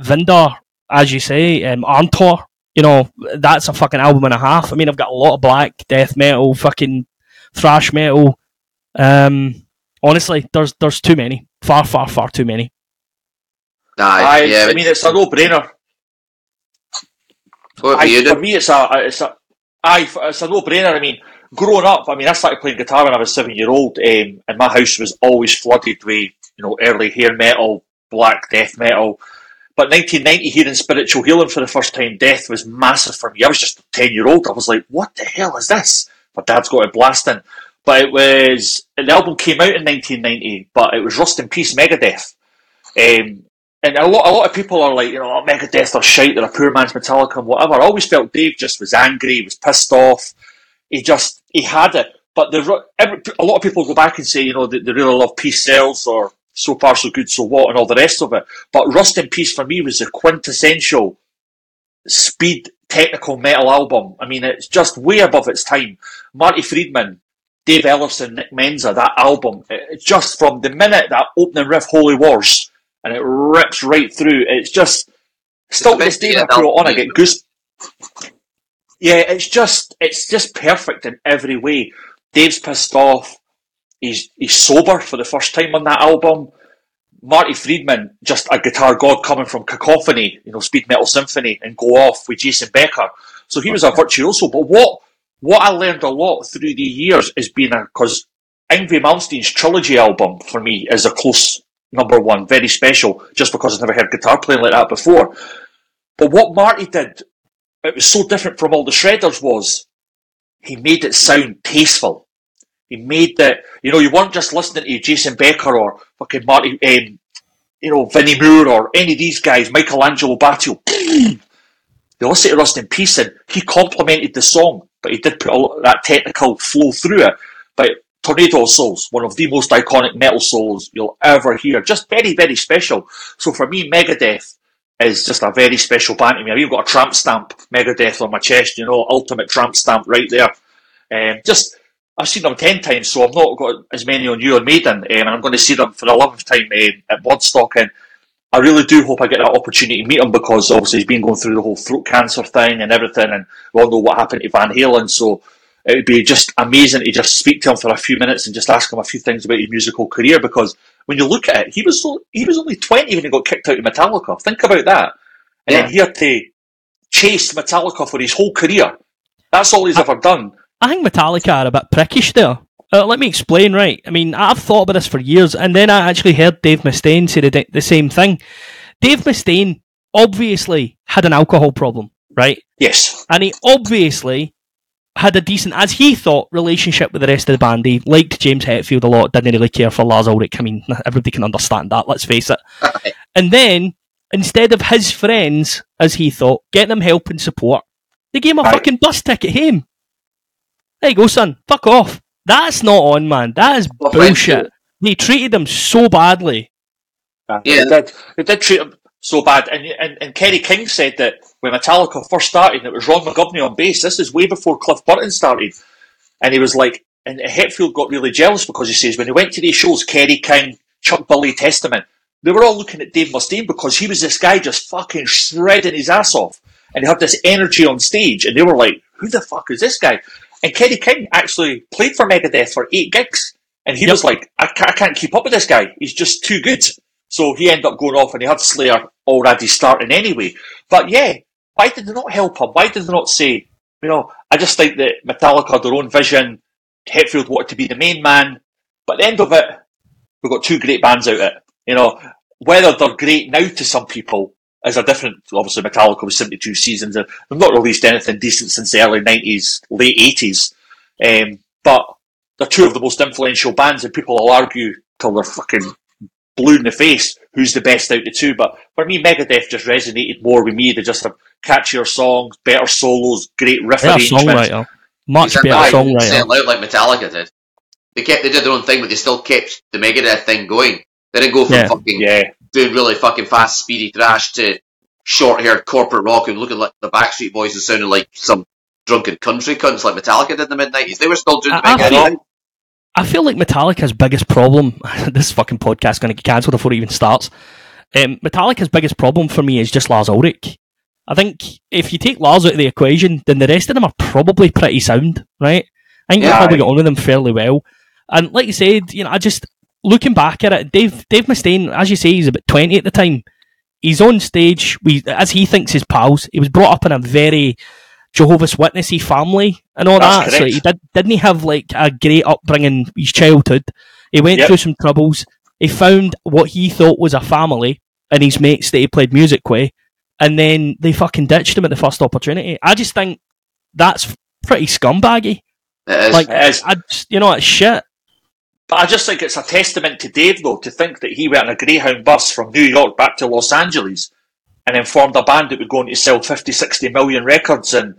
Windir, as you say, um, Arntor. You know, that's a fucking album and a half. I mean, I've got a lot of black death metal, fucking thrash metal. Um, honestly, there's there's too many, far, far, far too many. Aye, aye, yeah. I mean, it's a no-brainer. what about Aye, you, for me, it's a, it's a, aye, it's a no-brainer. I mean, growing up, I mean, I started playing guitar when I was seven-year-old, um, and my house was always flooded with, you know, early hair metal, black death metal. But 1990, hearing spiritual healing for the first time, death was massive for me. I was just a 10-year-old. I was like, what the hell is this? My dad's got it blasting. But it was, the album came out in 1990, but it was Rust in Peace Megadeth. Um, and a lot, a lot of people are like, you know, oh, Megadeth are shite, they're a poor man's Metallica and whatever. I always felt Dave just was angry, he was pissed off. He just, he had it. But the, every, a lot of people go back and say, you know, they, they really love Peace Sells or So Far So Good So What and all the rest of it. But Rust in Peace for me was the quintessential speed technical metal album. I mean, it's just way above its time. Marty Friedman, Dave Ellefson, Nick Menza, that album, it, it just from the minute that opening riff, Holy Wars, and it rips right through. It's just still this day I put it on, I get goose. Yeah, it's just it's just perfect in every way. Dave's pissed off. He's he's sober for the first time on that album. Marty Friedman, just a guitar god coming from Cacophony, you know, Speed Metal Symphony, and Go Off with Jason Becker. So he was a virtuoso. But what what I learned a lot through the years is being because Yngwie Malmsteen's trilogy album for me is a close number one, very special, just because I've never heard guitar playing like that before. But what Marty did, it was so different from all the shredders was he made it sound tasteful. He made that you know you weren't just listening to Jason Becker or fucking Marty, um, you know Vinnie Moore or any of these guys, Michael Angelo Batio. You listen to Rust in Peace and he complimented the song, but he did put a lot of that technical flow through it. But Tornado Souls, one of the most iconic metal souls you'll ever hear, just very, very special. So for me, Megadeth is just a very special band to me. I've even got a tramp stamp, Megadeth on my chest, you know, ultimate tramp stamp right there. Um, just, I've seen them ten times, so I've not got as many on you on Maiden, um, and I'm going to see them for the eleventh time um, at Bloodstock. And I really do hope I get that opportunity to meet him because obviously he's been going through the whole throat cancer thing and everything, and we all know what happened to Van Halen. So it would be just amazing to just speak to him for a few minutes and just ask him a few things about his musical career because when you look at it, he was so, he was only twenty when he got kicked out of Metallica. Think about that, and Yeah. then he had to chase Metallica for his whole career. That's all he's ever done. I think Metallica are a bit prickish there. Uh, let me explain, right? I mean, I've thought about this for years, and then I actually heard Dave Mustaine say the, the same thing. Dave Mustaine obviously had an alcohol problem, right? Yes, And he obviously had a decent, as he thought, relationship with the rest of the band. He liked James Hetfield a lot, didn't really care for Lars Ulrich. I mean, everybody can understand that, let's face it. and then, instead of his friends, as he thought, getting him help and support, they gave him a Aye. fucking bus ticket home. There you go, son. Fuck off. That's not on, man. That is Well, bullshit. you. They treated him so badly. Yeah, Yeah. They did. They did treat him so bad. And, and and Kerry King said that when Metallica first started, and it was Ron McGovney on bass. This is way before Cliff Burton started, and he was like, and Hetfield got really jealous because he says when he went to these shows, Kerry King, Chuck Billy, Testament, they were all looking at Dave Mustaine because he was this guy just fucking shredding his ass off, and he had this energy on stage, and they were like, who the fuck is this guy? And Kerry King actually played for Megadeth for eight gigs. And he Yep. was like, I can't, I can't keep up with this guy. He's just too good. So he ended up going off and he had Slayer already starting anyway. But yeah, why did they not help him? Why did they not say, you know, I just think that Metallica had their own vision. Hetfield wanted to be the main man. But at the end of it, we've got two great bands out of it. You know, whether they're great now to some people is a different, obviously Metallica was 72 seasons and they've not released anything decent since the early 90s, late 80s. Um, but they're two of the most influential bands and people will argue till they're fucking blue in the face who's the best out of the two. But for me, Megadeth just resonated more with me. They just have catchier songs, better solos, great riff Better arrangements. songwriter. Much Exactly. better songwriter. Say loud like Metallica did. They kept they did their own thing, but they still kept the Megadeth thing going. They didn't go from Yeah. fucking Yeah, doing really fucking fast, speedy thrash to short haired corporate rock and looking like the Backstreet Boys and sounding like some drunken country cunts like Metallica did in the mid nineties. They were still doing I- the I feel- I feel like Metallica's biggest problem. this fucking podcast is going to get cancelled before it even starts. Um, Metallica's biggest problem for me is just Lars Ulrich. I think if you take Lars out of the equation, then the rest of them are probably pretty sound, right? I think you Yeah. probably get on with them fairly well. And like you said, you know, I just looking back at it, Dave Dave Mustaine, as you say, he's about twenty at the time. He's on stage, we as he thinks his pals. He was brought up in a very Jehovah's Witnessy family and all That's that. So he did, didn't he have like a great upbringing his childhood? He went Yep. through some troubles. He found what he thought was a family and his mates that he played music with, and then they fucking ditched him at the first opportunity. I just think that's pretty scumbaggy. It is. Like, It is. I just, you know, it's shit. But I just think it's a testament to Dave, though, to think that he went on a Greyhound bus from New York back to Los Angeles and then formed a band that would going to sell 50, 60 million records. And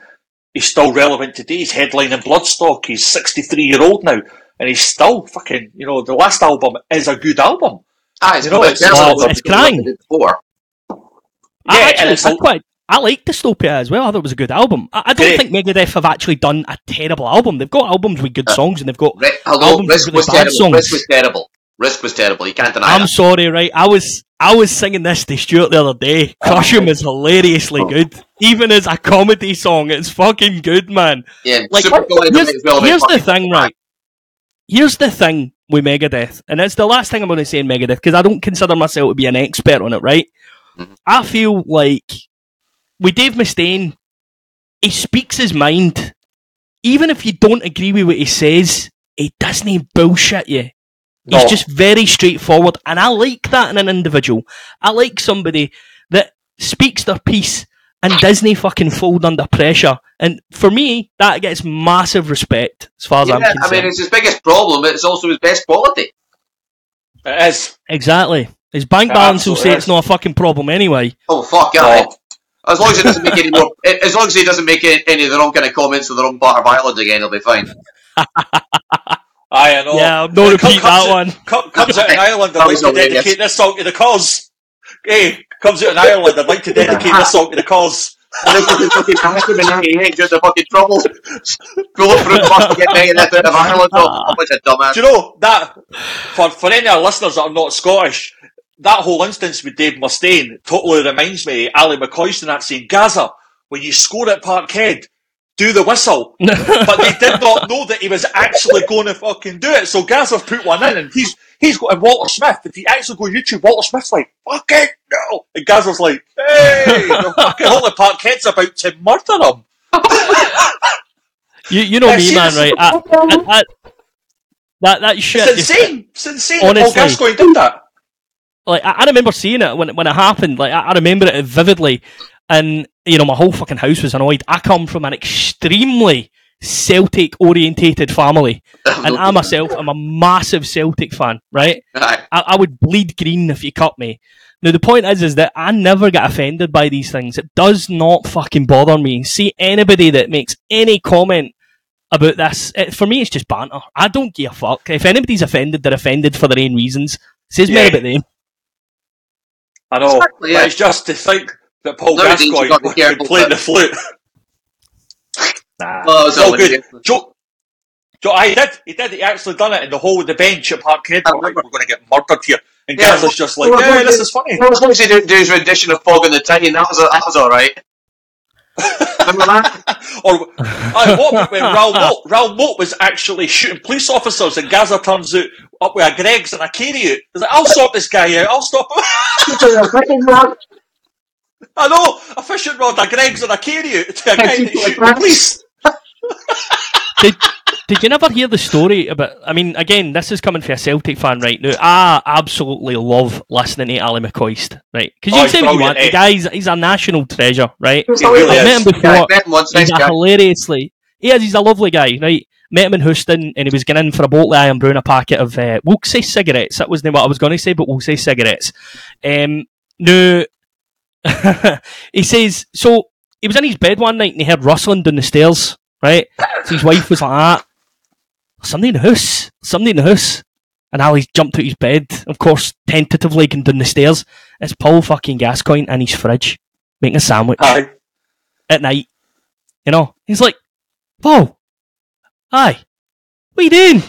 he's still relevant today. He's headlining Bloodstock. He's 63 year old now. And he's still fucking, you know, the last album is a good album. Ah, it's, you know, it's, it's- better it's- than it's what they crying. did Before. I Yeah, actually, and it's I a- quite, I like Dystopia as well. I thought it was a good album. I, I don't Great. think Megadeth have actually done a terrible album. They've got albums with good songs, and they've got. Ri- Hello, Albums with Risk really was bad terrible. songs. Risk was terrible. Risk was terrible. You can't deny I'm that. sorry, right? I was I was singing this to Stuart the other day. Crush 'Em is hilariously good, even as a comedy song. It's fucking good, man. Yeah, Like, here's, here's the thing, right? Here's the thing with Megadeth, and it's the last thing I'm going to say in Megadeth because I don't consider myself to be an expert on it, right? Mhm. I feel like with Dave Mustaine, he speaks his mind. Even if you don't agree with what he says, he doesn't bullshit you. He's No. just very straightforward, and I like that in an individual. I like somebody that speaks their piece and doesn't fucking fold under pressure. And for me, that gets massive respect as far as I'm concerned. I mean, it's his biggest problem, but it's also his best quality. It is. exactly. His bank It balance will say absolutely it's not a fucking problem anyway. Oh fuck No. yeah! As long as he doesn't make any more, as long as he doesn't make any, any of the wrong kind of comments on the wrong part of Ireland again, he'll be fine. Aye, I know. Yeah, I'm not repeat comes that in- one. co- Comes out in Ireland, That I'd like to hilarious. dedicate this song to the cause. Hey, comes out in Ireland, I'd like to dedicate this song to the cause. And this was the fucking bathroom in '98 during the fucking trouble. Bullet through the bus to get Megadeth out of Ireland. Oh, a bunch of dumbass. Do you know that for for any of our listeners that are not Scottish, that whole instance with Dave Mustaine totally reminds me of Ally McCoist in that scene. Gazza, when you score at Parkhead, do the whistle. but they did not know that he was actually going to fucking do it. So Gazza put one in and he's he's got and Walter Smith. If you actually go YouTube, Walter Smith's like, fuck it, no. And Gazza's like, hey, the fucking whole Parkhead's about to murder him. you you know Yeah, me, man, right? I, I, I, that that shit. It's insane. It's insane that Paul Honestly. Gascoigne did that. Like I, I remember seeing it when it- when it happened. Like I, I remember it vividly, and you know my whole fucking house was annoyed. I come from an extremely Celtic orientated family, and I myself am a massive Celtic fan. Right, I, I would bleed green if you cut me. Now the point is, is that I never get offended by these things. It does not fucking bother me. See anybody that makes any comment about this, it, for me, it's just banter. I don't give a fuck. If anybody's offended, they're offended for their own reasons. Says Yeah. more about them. I know. Exactly, yeah. But it's just to think that Paul Nowadays, Gascoigne would careful, play but- the flute. nah. Well, it's all all good. Joe, Joe, I did. He did. He actually done it in the hole with the bench at Parkhead. I We're like, we're going to get murdered here. And Yeah, Gaz is just like, well, yeah, well, this is funny. Well, as long as he didn't do his rendition of Fog in the Tyne, that was, that was alright. Remember that? Or I what when Raoul Moat, Moat was actually shooting police officers and Gaza turns out up with a Greggs and a carry out. He's like, I'll sort this guy out. I'll stop him. I know a fishing rod, a Greggs and a carry out to a guy that's shooting the police. did, did you never hear the story about? I mean, again, this is coming from a Celtic fan right now. I absolutely love listening to Ally McCoist, right? Because you Oh, can say he's what you want. eh? The guy's he's a national treasure, right? He really I've met him before. Yeah, met him once, He's nice a guy. hilariously. He is. He's a lovely guy, right? Met him in Houston, and he was getting in for a bottle of Irn-Bru and a packet of uh, we'll say cigarettes. That wasn't what I was going to say, but we'll say cigarettes. Um, no, he says so. He was in his bed one night and he heard rustling down the stairs. Right, so his wife was like, ah, "Somebody in the house, somebody in the house." And Ally jumped out of his bed, of course, tentatively going down the stairs. It's Paul fucking Gascoigne in his fridge making a sandwich Aye. at night. You know, he's like, Paul, hi, what you doing?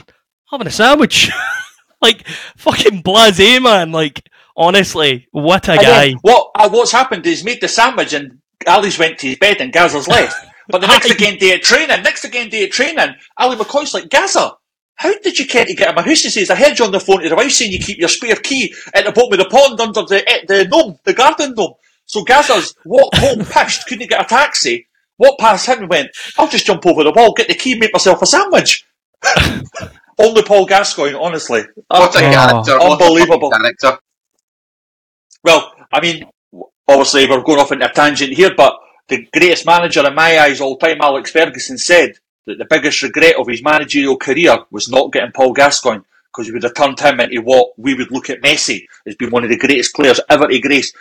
Having a sandwich. like, fucking blase, man. Like, honestly, what a And guy. what uh, what's happened is made the sandwich and Ally's went to his bed and Gazza's left. But the next again day at training, next again day at training, Ally McCoist like, Gazza, how did you care to get him my house? He says, I heard you on the phone to the wife saying you keep your spare key at the bottom of the pond under the the gnome, the garden gnome. So Gazza's walked home pissed, couldn't get a taxi, walked past him and went, I'll just jump over the wall, get the key, make myself a sandwich. Only Paul Gascoigne, honestly. What a Oh. character. What a Unbelievable. character. Well, I mean, obviously we're going off into a tangent here, but the greatest manager in my eyes all time, Alex Ferguson, said that the biggest regret of his managerial career was not getting Paul Gascoigne because he would have turned him into what we would look at Messi as being one of the greatest players ever to grace.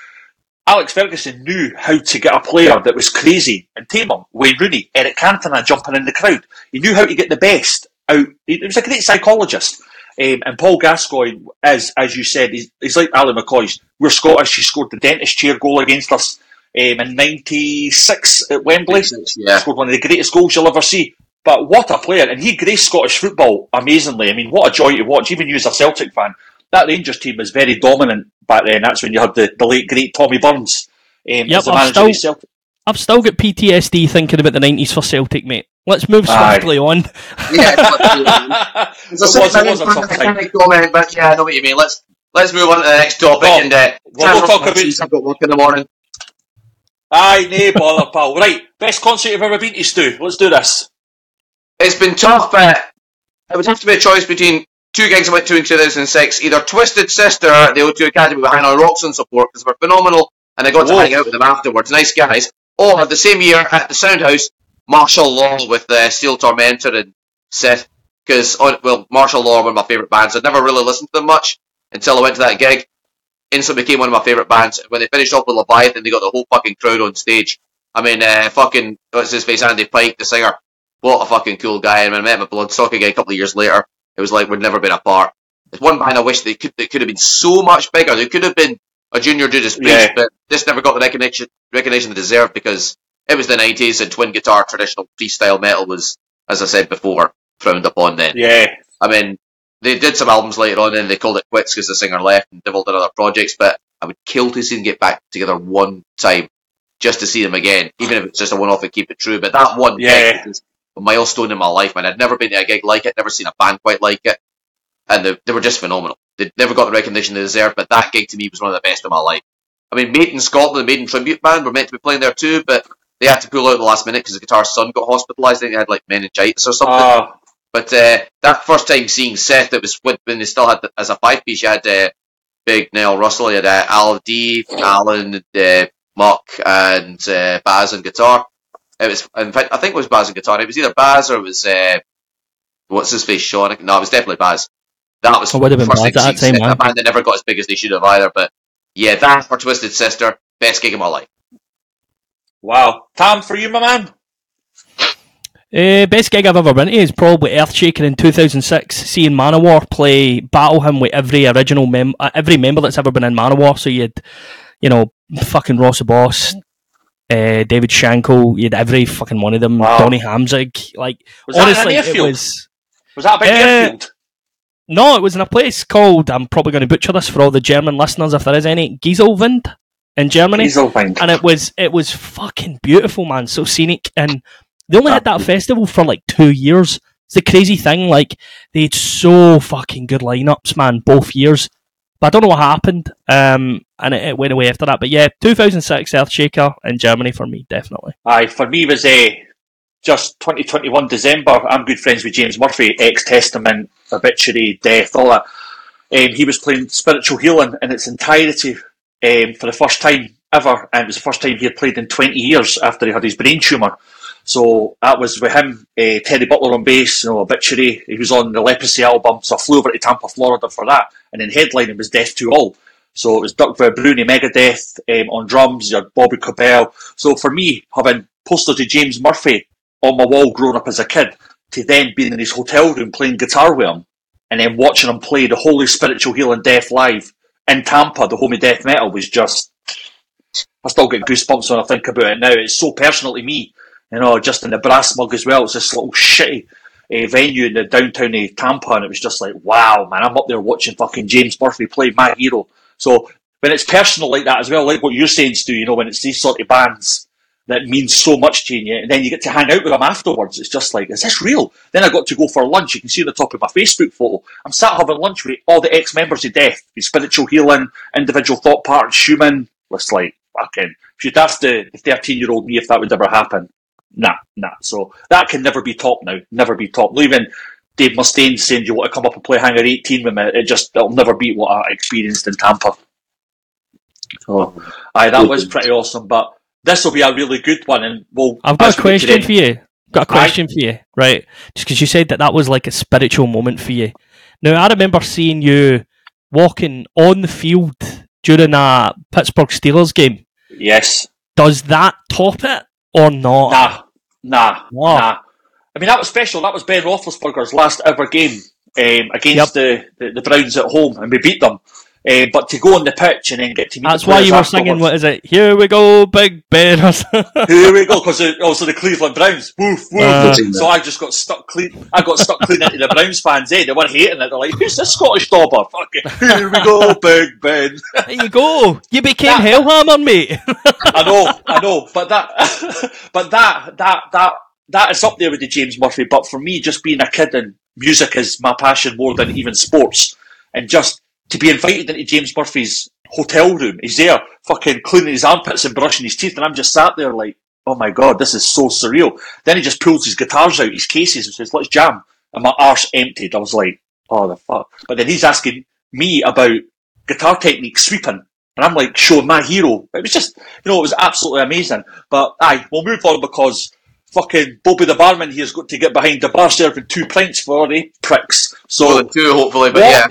Alex Ferguson knew how to get a player that was crazy and tame him. Wayne Rooney, Eric Cantona jumping in the crowd. He knew how to get the best out. He, was a great psychologist. Um, and Paul Gascoigne is, as you said, he's, he's like Ally McCoist. We're Scottish. He scored the dentist chair goal against us um, in '96 at Wembley. Yeah. Scored one of the greatest goals you'll ever see. But what a player! And he graced Scottish football amazingly. I mean, what a joy to watch. Even you as a Celtic fan, that Rangers team was very dominant back then. That's when you had the, the late great Tommy Burns um, Yep, as the I'm manager still- of Celtic. I've still got PTSD thinking about the 90s for Celtic, mate. Let's move Aye. swiftly on. Yeah, it It's was, a it was a tough time. comment, but yeah, I know what you mean. Let's let's move on to the next topic Oh, and uh, well, we'll talk about- I've got work in the morning. Aye, nay, bother, pal. Right, best concert you've ever been to, Stu. Let's do this. It's been tough. but it would have to be a choice between two gigs I went to in 2006. Either Twisted Sister at the O2 Academy with Hanoi Rocks and support because they were phenomenal, and I got to hang out with them afterwards. Nice guys. Or the same year at the Soundhouse, Martial Law with uh, Steel Tormentor and Seth. Because well, Martial Law are one of my favourite bands. I'd never really listened to them much until I went to that gig. Instantly became one of my favourite bands. When they finished off with Leviathan, they got the whole fucking crowd on stage. I mean, uh, fucking what's his face, Andy Pike, the singer. What a fucking cool guy. And when I met him at Bloodstock again a couple of years later, it was like we'd never been apart. It's one band I wish they could they could have been so much bigger. They could have been a junior Judas Priest, Yeah. but this never got the recognition recognition they deserved because it was the nineties and twin guitar traditional freestyle metal was, as I said before, frowned upon then. Yeah. I mean, they did some albums later on, and they called it quits because the singer left and in other projects. But I would kill to see them get back together one time, just to see them again, even if it's just a one-off and keep it true. But that one Yeah. is a milestone in my life, man. I'd never been to a gig like it, never seen a band quite like it, and they, they were just phenomenal. They never got the recognition they deserved, but that gig to me was one of the best of my life. I mean, Maiden Scotland, the Maiden tribute band, were meant to be playing there too, but they had to pull out at the last minute because the guitarist's son got hospitalised. I think he had like meningitis or something. Uh, But uh, that first time seeing Seth, it was when when they still had as a five piece. You had uh, Big Neil Russell, you had uh, Al D, Alan, uh, Muck, and uh, Baz on guitar. It was, in fact, I think it was Baz and guitar. It was either Baz or it was uh, what's his face, Sean. No, it was definitely Baz. That was It would have been first Baz time at that seeing time, Seth, a band that never got as big as they should have either. But yeah, that for Twisted Sister, best gig of my life. wow. Tam, for you, my man? Uh, best gig I've ever been to is probably Earthshaker in 2006, seeing Manowar play Battle Hymn with every original mem- uh, every member that's ever been in Manowar. So you had, you know, fucking Ross the Boss, uh, David Shankle, you had every fucking one of them, Wow. Donnie Hamzik. Like, Was that an honestly, it was. Was that a big Uh, airfield? No, it was in a place called, I'm probably going to butcher this for all the German listeners if there is any, Geiselwind in Germany. Dieselwind. and it was it was fucking beautiful, man. So scenic, and they only had that festival for like two years. It's the crazy thing. Like they had so fucking good lineups, man, both years. But I don't know what happened, um, and it, it went away after that. But yeah, 2006 Earthshaker in Germany for me, definitely. Aye, for me was uh, just 2021 December. I'm good friends with James Murphy, ex Testament, Obituary, Death, all that. Um, he was playing Spiritual Healing in its entirety um, for the first time ever, and it was the first time he had played in 20 years after he had his brain tumour. So that was with him, uh, Terry Butler on bass, you know, Obituary. He was on the Leprosy album, so I flew over to Tampa, Florida for that. And then headlining was Death to All. So it was Doug Bruni, Megadeth um, on drums, you had Bobby Koelble. So for me, having posters of James Murphy on my wall growing up as a kid, to then being in his hotel room playing guitar with him, and then watching him play the Holy Spiritual Healing Death live in Tampa, the home of death metal, was just. I still get goosebumps when I think about it now. It's so personal to me, you know. Just in the brass mug as well. It's this little shitty uh, venue in the downtown of Tampa, and it was just like, wow, man, I'm up there watching fucking James Murphy play my hero. So when it's personal like that as well, like what you're saying, Stu, you know, when it's these sort of bands that means so much to you, and then you get to hang out with them afterwards. It's just like, is this real? Then I got to go for lunch. You can see the top of my Facebook photo. I'm sat having lunch with all the ex-members of Death, with spiritual healing, individual thought part, Schumann. It's like fucking. If you'd asked the 13-year-old me if that would ever happen, nah, nah. So that can never be top now. Never be top. Not even Dave Mustaine saying, "Do you want to come up and play Hangar 18 with me?" It just it'll never beat what I experienced in Tampa. So, oh. aye, that was pretty awesome. But this will be a really good one, and we'll. I've got a we get to question for you. Got a Aye. question for you, right? Just because you said that that was like a spiritual moment for you. Now, I remember seeing you walking on the field during a Pittsburgh Steelers game. Yes. Does that top it or not? Nah. Nah. Wow. Nah. I mean, that was special. That was Ben Roethlisberger's last ever game um, against the, the the Browns at home, and we beat them. Uh, but to go on the pitch and then get to meet That's the why you were singing. What is it? Here we go, Big Ben. Here we go, because also the Cleveland Browns. Woof, woof. Uh. so I just got stuck clean. I got stuck clean into the Browns fans. Eh? They were hating it. They're like, "Who's this Scottish dauber?" Fuck it. Here we go, Big Ben. there you go. You became That- Hellhammer, mate. I know, I know, but that, but that, that, that, that is up there with the James Murphy. But for me, just being a kid and music is my passion more than even sports, and just to be invited into James Murphy's hotel room, he's there, fucking cleaning his armpits and brushing his teeth, and I'm just sat there like, oh my god, this is so surreal. Then he just pulls his guitars out, his cases, and says, let's jam, and my arse emptied. I was like, oh the fuck. But then he's asking me about guitar technique sweeping. And I'm like showing my hero. It was just, you know, it was absolutely amazing. But aye, we'll move on because fucking Bobby the barman here's got to get behind the bar serving two pints for the pricks. So than two, hopefully, but yeah.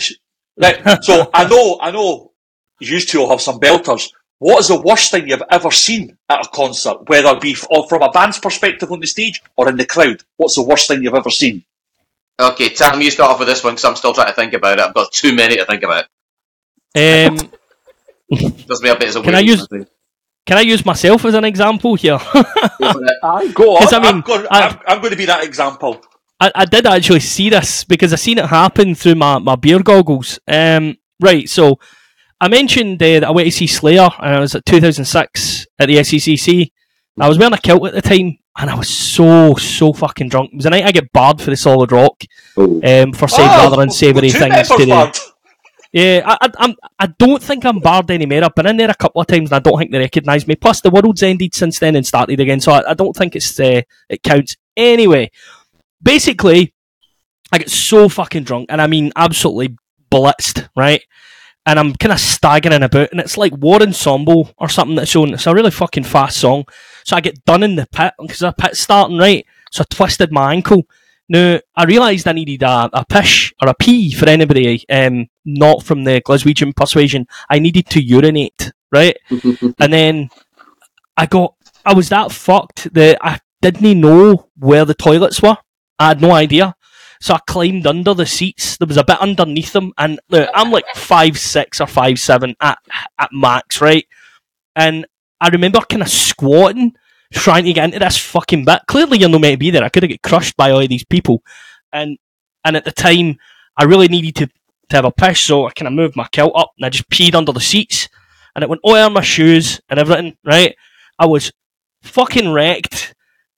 What- Right, so I know, I know, you two will have some belters. What is the worst thing you've ever seen at a concert, whether it be f- or from a band's perspective on the stage or in the crowd? What's the worst thing you've ever seen? Okay, Tam, you start off with this one because I'm still trying to think about it. I've got too many to think about. Um, Does me a bit as a Can I use- thing. can I use myself as an example here? Go for. Aye, go on. 'Cause I mean, I'm, going, I- I'm, I'm going to be that example. I, I did actually see this because I seen it happen through my, my beer goggles. Um, right, so I mentioned uh, that I went to see Slayer, and I was at 2006 at the SECC. I was wearing a kilt at the time, and I was so so fucking drunk. It was the night I get barred for the solid rock um, for saying Oh, rather unsavoury things to the. Yeah, I, I, I'm, I don't think I'm barred anymore. I've been in there a couple of times and I don't think they recognise me. Plus, the world's ended since then and started again, so I, I don't think it's uh, it counts. Anyway, basically, I get so fucking drunk, and I mean absolutely blitzed, right? And I'm kind of staggering about, and it's like War Ensemble or something that's on. It's a really fucking fast song. So I get done in the pit because the pit's starting, right? So I twisted my ankle. Now, I realised I needed a, a pish or a pee for anybody um, not from the Glaswegian persuasion. I needed to urinate, right? and then I got, I was that fucked that I didn't know where the toilets were. I had no idea. So I climbed under the seats. There was a bit underneath them, and look, I'm like five six or five seven at at max, right? And I remember kind of squatting, trying to get into this fucking bit. Clearly, you're not meant to be there. I could have got crushed by all these people, and and at the time, I really needed to to have a piss, so I kind of moved my kilt up and I just peed under the seats, and it went all over my shoes and everything. Right, I was fucking wrecked,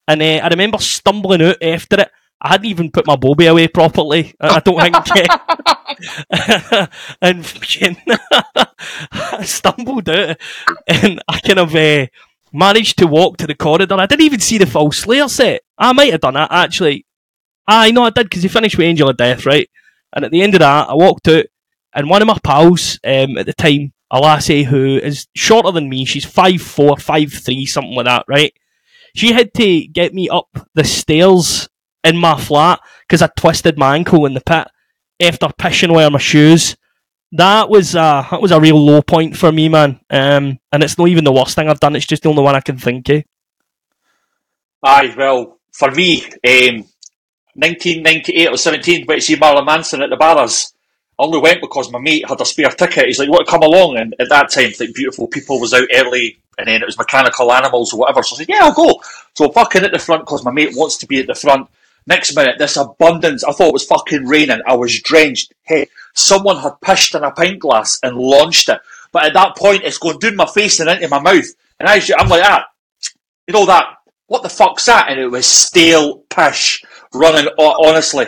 and uh, I remember stumbling out after it. I hadn't even put my bobby away properly. I don't think. and fucking I stumbled out, and I kind of uh, managed to walk to the corridor. I didn't even see the full Slayer set. I might have done that actually. I know I did because he finished with Angel of Death, right? And at the end of that, I walked out, and one of my pals um, at the time, a lassie who is shorter than me, she's five four, five three, something like that, right? She had to get me up the stairs in my flat because I twisted my ankle in the pit after pissing away my shoes. That was uh, that was a real low point for me, man. Um, and it's not even the worst thing I've done. It's just the only one I can think of. Aye, well, for me, um, 1998 or 17, went to see Marilyn Manson at the Barras. I only went because my mate had a spare ticket. He's like, "What? come along? And at that time, like, Beautiful People was out early, and then it was Mechanical Animals or whatever. So I said, yeah, I'll go. So I'm fucking at the front because my mate wants to be at the front. Next minute, this abundance, I thought it was fucking raining. I was drenched. Hey, someone had pished in a pint glass and launched it. But at that point, it's going down my face and into my mouth. And I, I'm like that. You know that, what the fuck's that? And it was stale pish running, honestly.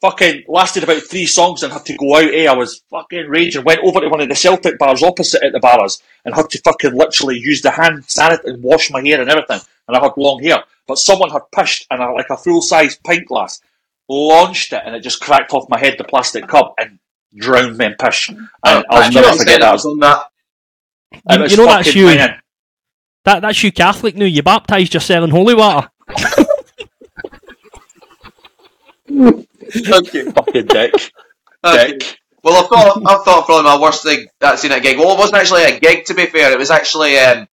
Fucking lasted about three songs and had to go out, eh? I was fucking raging. Went over to one of the Celtic bars opposite at the bars and had to fucking literally use the hand sanitizer and wash my hair and everything. And I had long hair. But someone had pished and a, like a full size pint glass, launched it, and it just cracked off my head, the plastic cup, and drowned me in pish. And I'll never never forget that. on that. It You, you know that's you. banging. That that's you Catholic now. You baptised yourself in holy water. Okay. Fucking dick. Okay. dick. Well, I thought I thought probably my worst thing that's seen at a gig. Well, it wasn't actually a gig to be fair. It was actually um,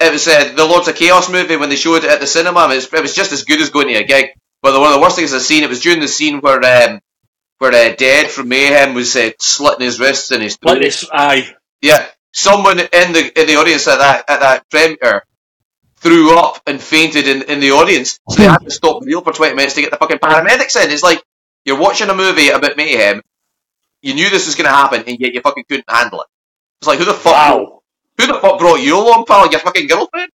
it was uh, the Lords of Chaos movie when they showed it at the cinema. It was, it was just as good as going to a gig. But one of the worst things I've seen it was during the scene where um, where uh, Dead from Mayhem was uh, slitting his wrists and his throat. this, aye. Yeah, someone in the in the audience at that at that premiere threw up and fainted in, in the audience, so they had to stop the reel for twenty minutes to get the fucking paramedics in. It's like you're watching a movie about mayhem. You knew this was going to happen, and yet you fucking couldn't handle it. It's like who the fuck? Wow. Who the fuck brought you along, pal? Your fucking girlfriend?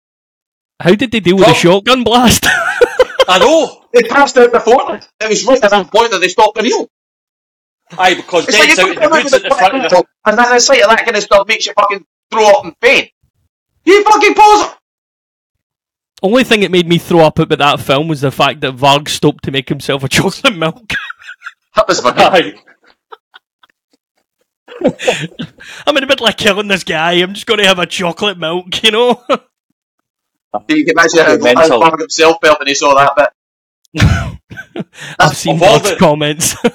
How did they deal with the shotgun blast? I know. They passed out before. It was right at that point that they stopped the reel. Aye, because It's like out in the woods at the front of the... and then the sight of that kind of stuff makes you fucking throw up and faint. You fucking poser! Only thing that made me throw up about that film was the fact that Varg stopped to make himself a chocolate milk. That was fucking. Aye. I'm in the middle of killing this guy. I'm just going to have a chocolate milk, you know. You can imagine how Mental. Mark himself felt when he saw that bit. I've seen Of all the- comments.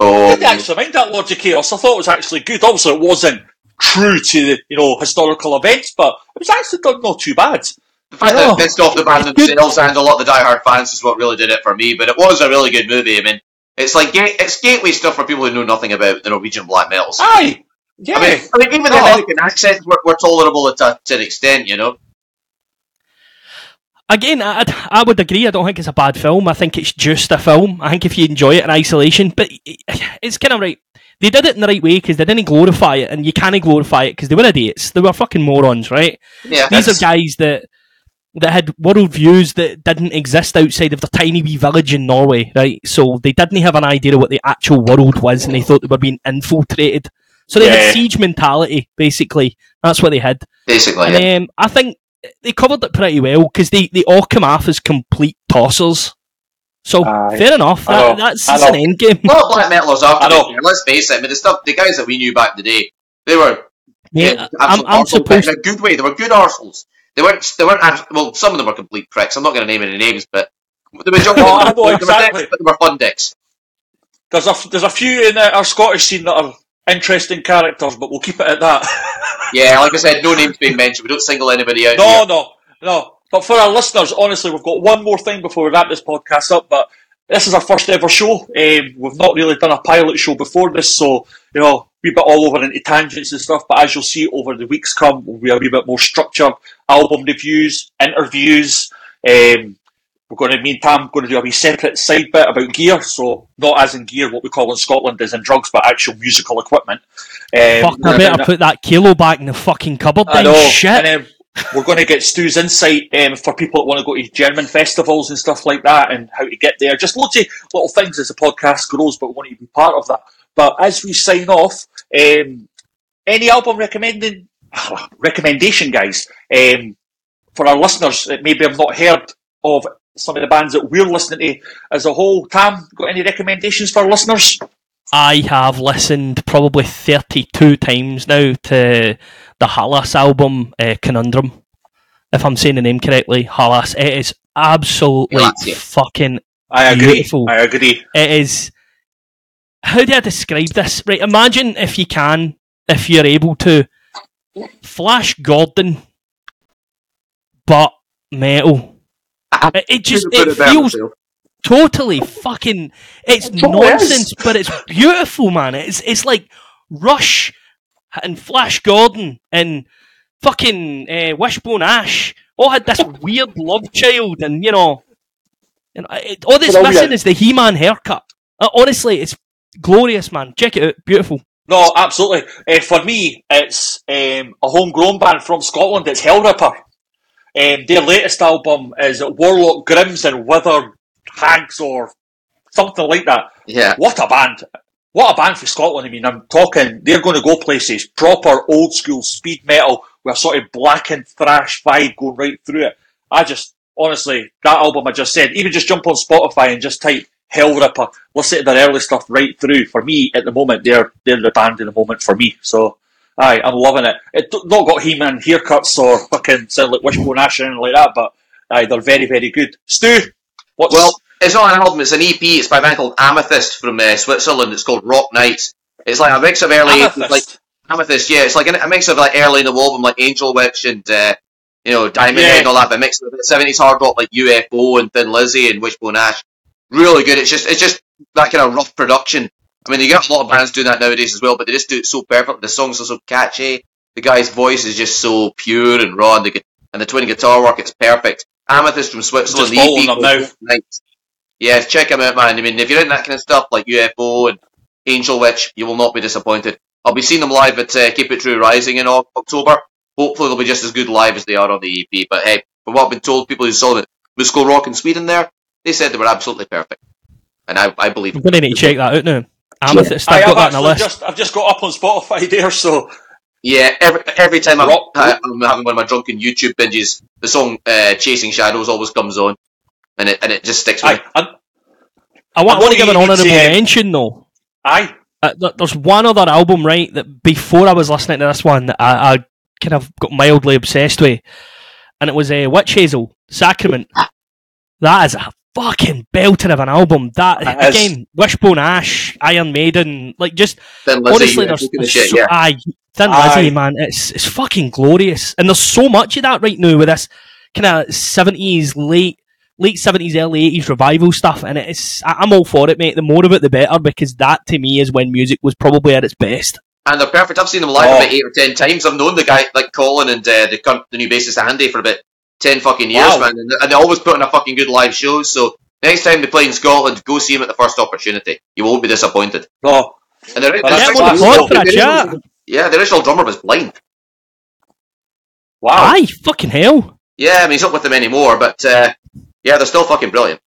Oh, I didn't actually mind that Lord of Chaos. I thought it was actually good. Obviously, it wasn't true to the, you know, historical events, but it was actually done not too bad. the fact that it oh. pissed off the band themselves and a lot of the diehard fans is what really did it for me. But it was a really good movie. I mean, it's like it's gateway stuff for people who know nothing about the Norwegian black metals. Aye. Yeah. I mean, I mean, even the Oh. American accents were, were tolerable to, to an extent, you know. again, I, I would agree. I don't think it's a bad film. I think it's just a film. I think if you enjoy it in isolation, but it's kind of right. They did it in the right way because they didn't glorify it, and you can't glorify it because they were idiots. They were fucking morons, right? Yeah, These are guys that that had world views that didn't exist outside of the tiny wee village in Norway, right? So they didn't have an idea of what the actual world was, and they thought they were being infiltrated. So they Yeah. had siege mentality, basically. That's what they had. basically. yeah. Um, I think they covered it pretty well because they, they all come off as complete tossers. So Aye. fair enough. That, know. that's I an end game. A lot of black metalers are. I know. to Let's face it. I mean, the stuff, the guys that we knew back in the day, they were Yeah, yeah, I'm, I'm supposed. in a good way. They were good arseholes. They weren't. They weren't. Well, some of them were complete pricks. I'm not going to name any names, but the majority No, of them were exactly. dicks, but they were fun dicks. There's a there's a few in our Scottish scene that are interesting characters, but we'll keep it at that. Yeah, like I said, no names being mentioned. We don't single anybody out. no, here. no, no. But for our listeners, honestly, we've got one more thing before we wrap this podcast up. But this is our first ever show. Um, we've not really done a pilot show before this, so you know we bit all over into tangents and stuff. But as you'll see over the weeks come, we'll be a wee bit more structured. Album reviews, interviews. Um, we're going to, me and Tam, going to do a wee separate side bit about gear. So not as in gear, what we call in Scotland is in drugs, but actual musical equipment. Um, Fuck, I better put that kilo back in the fucking cupboard I know. Shit. And then we're going to get Stu's insight um, for people that want to go to German festivals and stuff like that and how to get there. Just loads of little things as the podcast grows, but we want you to be part of that. But as we sign off, um, any album recommending recommendation, guys, um, for our listeners that maybe have not heard of some of the bands that we're listening to as a whole. Tam, got any recommendations for our listeners? I have listened probably 32 times now to the Hällas album, uh, Conundrum. If I'm saying the name correctly, Hällas. It is absolutely fucking. I agree. Beautiful. I agree. It is. How do I describe this? Right, imagine if you can, if you're able to, Flash Gordon, but metal. It, it just it feels totally fucking it's is. nonsense but it's beautiful man it's it's like rush and flash gordon and fucking uh, wishbone ash all had this weird love child and you know you know it, all that's missing is the he-man haircut Uh, honestly it's glorious man check it out beautiful No, absolutely. Uh, for me, it's um, a homegrown band from Scotland. It's Hellripper. Um, their latest album is Warlock Grims and Withered Hags or something like that. Yeah. What a band! What a band for Scotland. I mean, I'm talking, they're going to go places. Proper old school speed metal with a sort of blackened thrash vibe going right through it. I just, honestly, that album I just said, even just jump on Spotify and just type Hellripper, listen to their early stuff right through. For me, at the moment, they're they're the band in the moment for me. So, aye, I'm loving it. It not got He-Man haircuts or fucking sound like Wishbone Ash or anything like that, but aye, they're very, very good. Stu, what's Well, it's not an album, it's an EP. It's by a band called Amethyst from uh, Switzerland. It's called Rock Nights. It's like a mix of early, Amethyst? like Amethyst, yeah. It's like a, a mix of like early in the album, like Angel Witch and uh, you know Diamond Yeah. Head and all that, but mixed with the seventies hard rock like UFO and Thin Lizzy and Wishbone Ash. Really good. It's just it's just that kind of rough production. I mean, you get a lot of bands doing that nowadays as well, but they just do it so perfect. The songs are so catchy. The guy's voice is just so pure and raw, and the, and the twin guitar work, it's perfect. Amethyst from Switzerland, the EP them now. called Nights. Yeah, check him out, man. I mean, if you're into that kind of stuff like UFO and Angel Witch, you will not be disappointed. I'll be seeing them live at uh, Keep It True Rising in October. Hopefully, they'll be just as good live as they are on the EP. But hey, from what I've been told, people who saw the Muskelrock in Sweden there, they said they were absolutely perfect. And I, I believe i'm gonna need to check that out now amethyst I i've have got that on the list. just I've just got up on Spotify there, so. Yeah, every every time I'm, I- I'm having one of my drunken YouTube binges, the song uh, "Chasing Shadows" always comes on, and it and it just sticks with me. aye, i want, I I want to give an honourable to, uh, mention though. Aye. uh, th- there's one other album, right, that before I was listening to this one, I, I kind of got mildly obsessed with, and it was uh, Wytch Hazel, Sacrament. That is a fucking belter of an album. That, It is. again, Wishbone Ash, Iron Maiden, like just, Thin Lizzy, honestly, you there's, know, there's shit, so, yeah. aye, Thin Aye. Lizzy, man, it's, it's fucking glorious. And there's so much of that right now with this kind of 70s, late, late 70s, early 80s revival stuff, and it's, I- I'm all for it, mate. The more of it, the better, because that to me is when music was probably at its best. And they're perfect. I've seen them live Oh. about eight or ten times. I've known the guy like Colin and uh, the the new bassist Andy for about ten fucking years, Wow. man, and, and they always put on a fucking good live show. So next time they play in Scotland, go see them at the first opportunity. You won't be disappointed. No, And the, Well, that's Get on the class. pod for a the chat. original- yeah, the original drummer was blind. wow. Aye, fucking hell. Yeah, I mean he's not with them anymore, but uh, yeah, they're still fucking brilliant.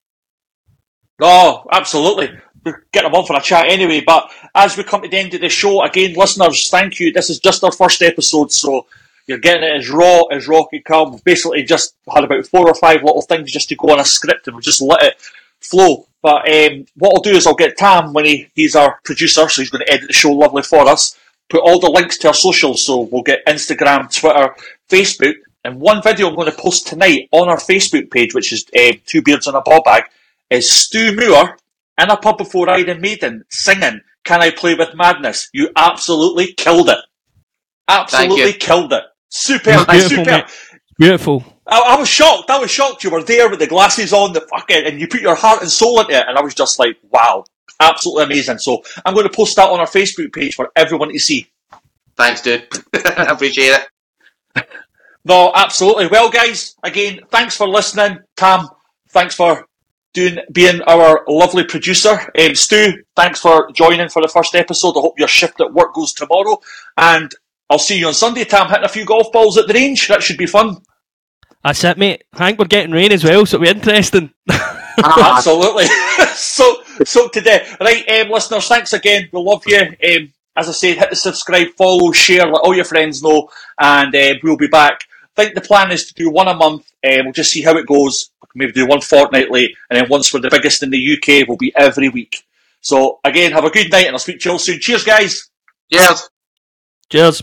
No, absolutely. We'll get them on for a chat anyway. But as we come to the end of the show, again, listeners, thank you. This is just our first episode, so you're getting it as raw as raw can come. We've basically just had about four or five little things just to go on a script, and we just let it flow. But um, what I'll do is I'll get Tam when he, he's our producer, so he's going to edit the show lovely for us. Put all the links to our socials, so we'll get Instagram, Twitter, Facebook, and one video I'm going to post tonight on our Facebook page, which is uh, Two Beards and a Bawbag, is Stu Moore in a pub before Iron Maiden singing Can I Play With Madness? You absolutely killed it. Absolutely killed it. Superb, Beautiful, superb. mate. Beautiful. I, I was shocked. I was shocked. You were there with the glasses on, the fucking, and you put your heart and soul into it, and I was just like, wow, absolutely amazing. So I'm going to post that on our Facebook page for everyone to see. Thanks, dude. I appreciate it. No, absolutely. Well, guys, again, thanks for listening. Tam, thanks for doing being our lovely producer. Um, Stu, thanks for joining for the first episode. I hope your shift at work goes tomorrow, and I'll see you on Sunday. Tam, hitting a few golf balls at the range. That should be fun. That's it, mate. I think we're getting rain as well, so it'll be interesting. Absolutely. so, so today, right, um, listeners, thanks again. We love you. Um, as I said, hit the subscribe, follow, share, let all your friends know, and uh, we'll be back. I think the plan is to do one a month. Um, we'll just see how it goes. Maybe do one fortnightly, and then once we're the biggest in the UK, we'll be every week. So again, have a good night, and I'll speak to you all soon. Cheers, guys. Cheers. Cheers.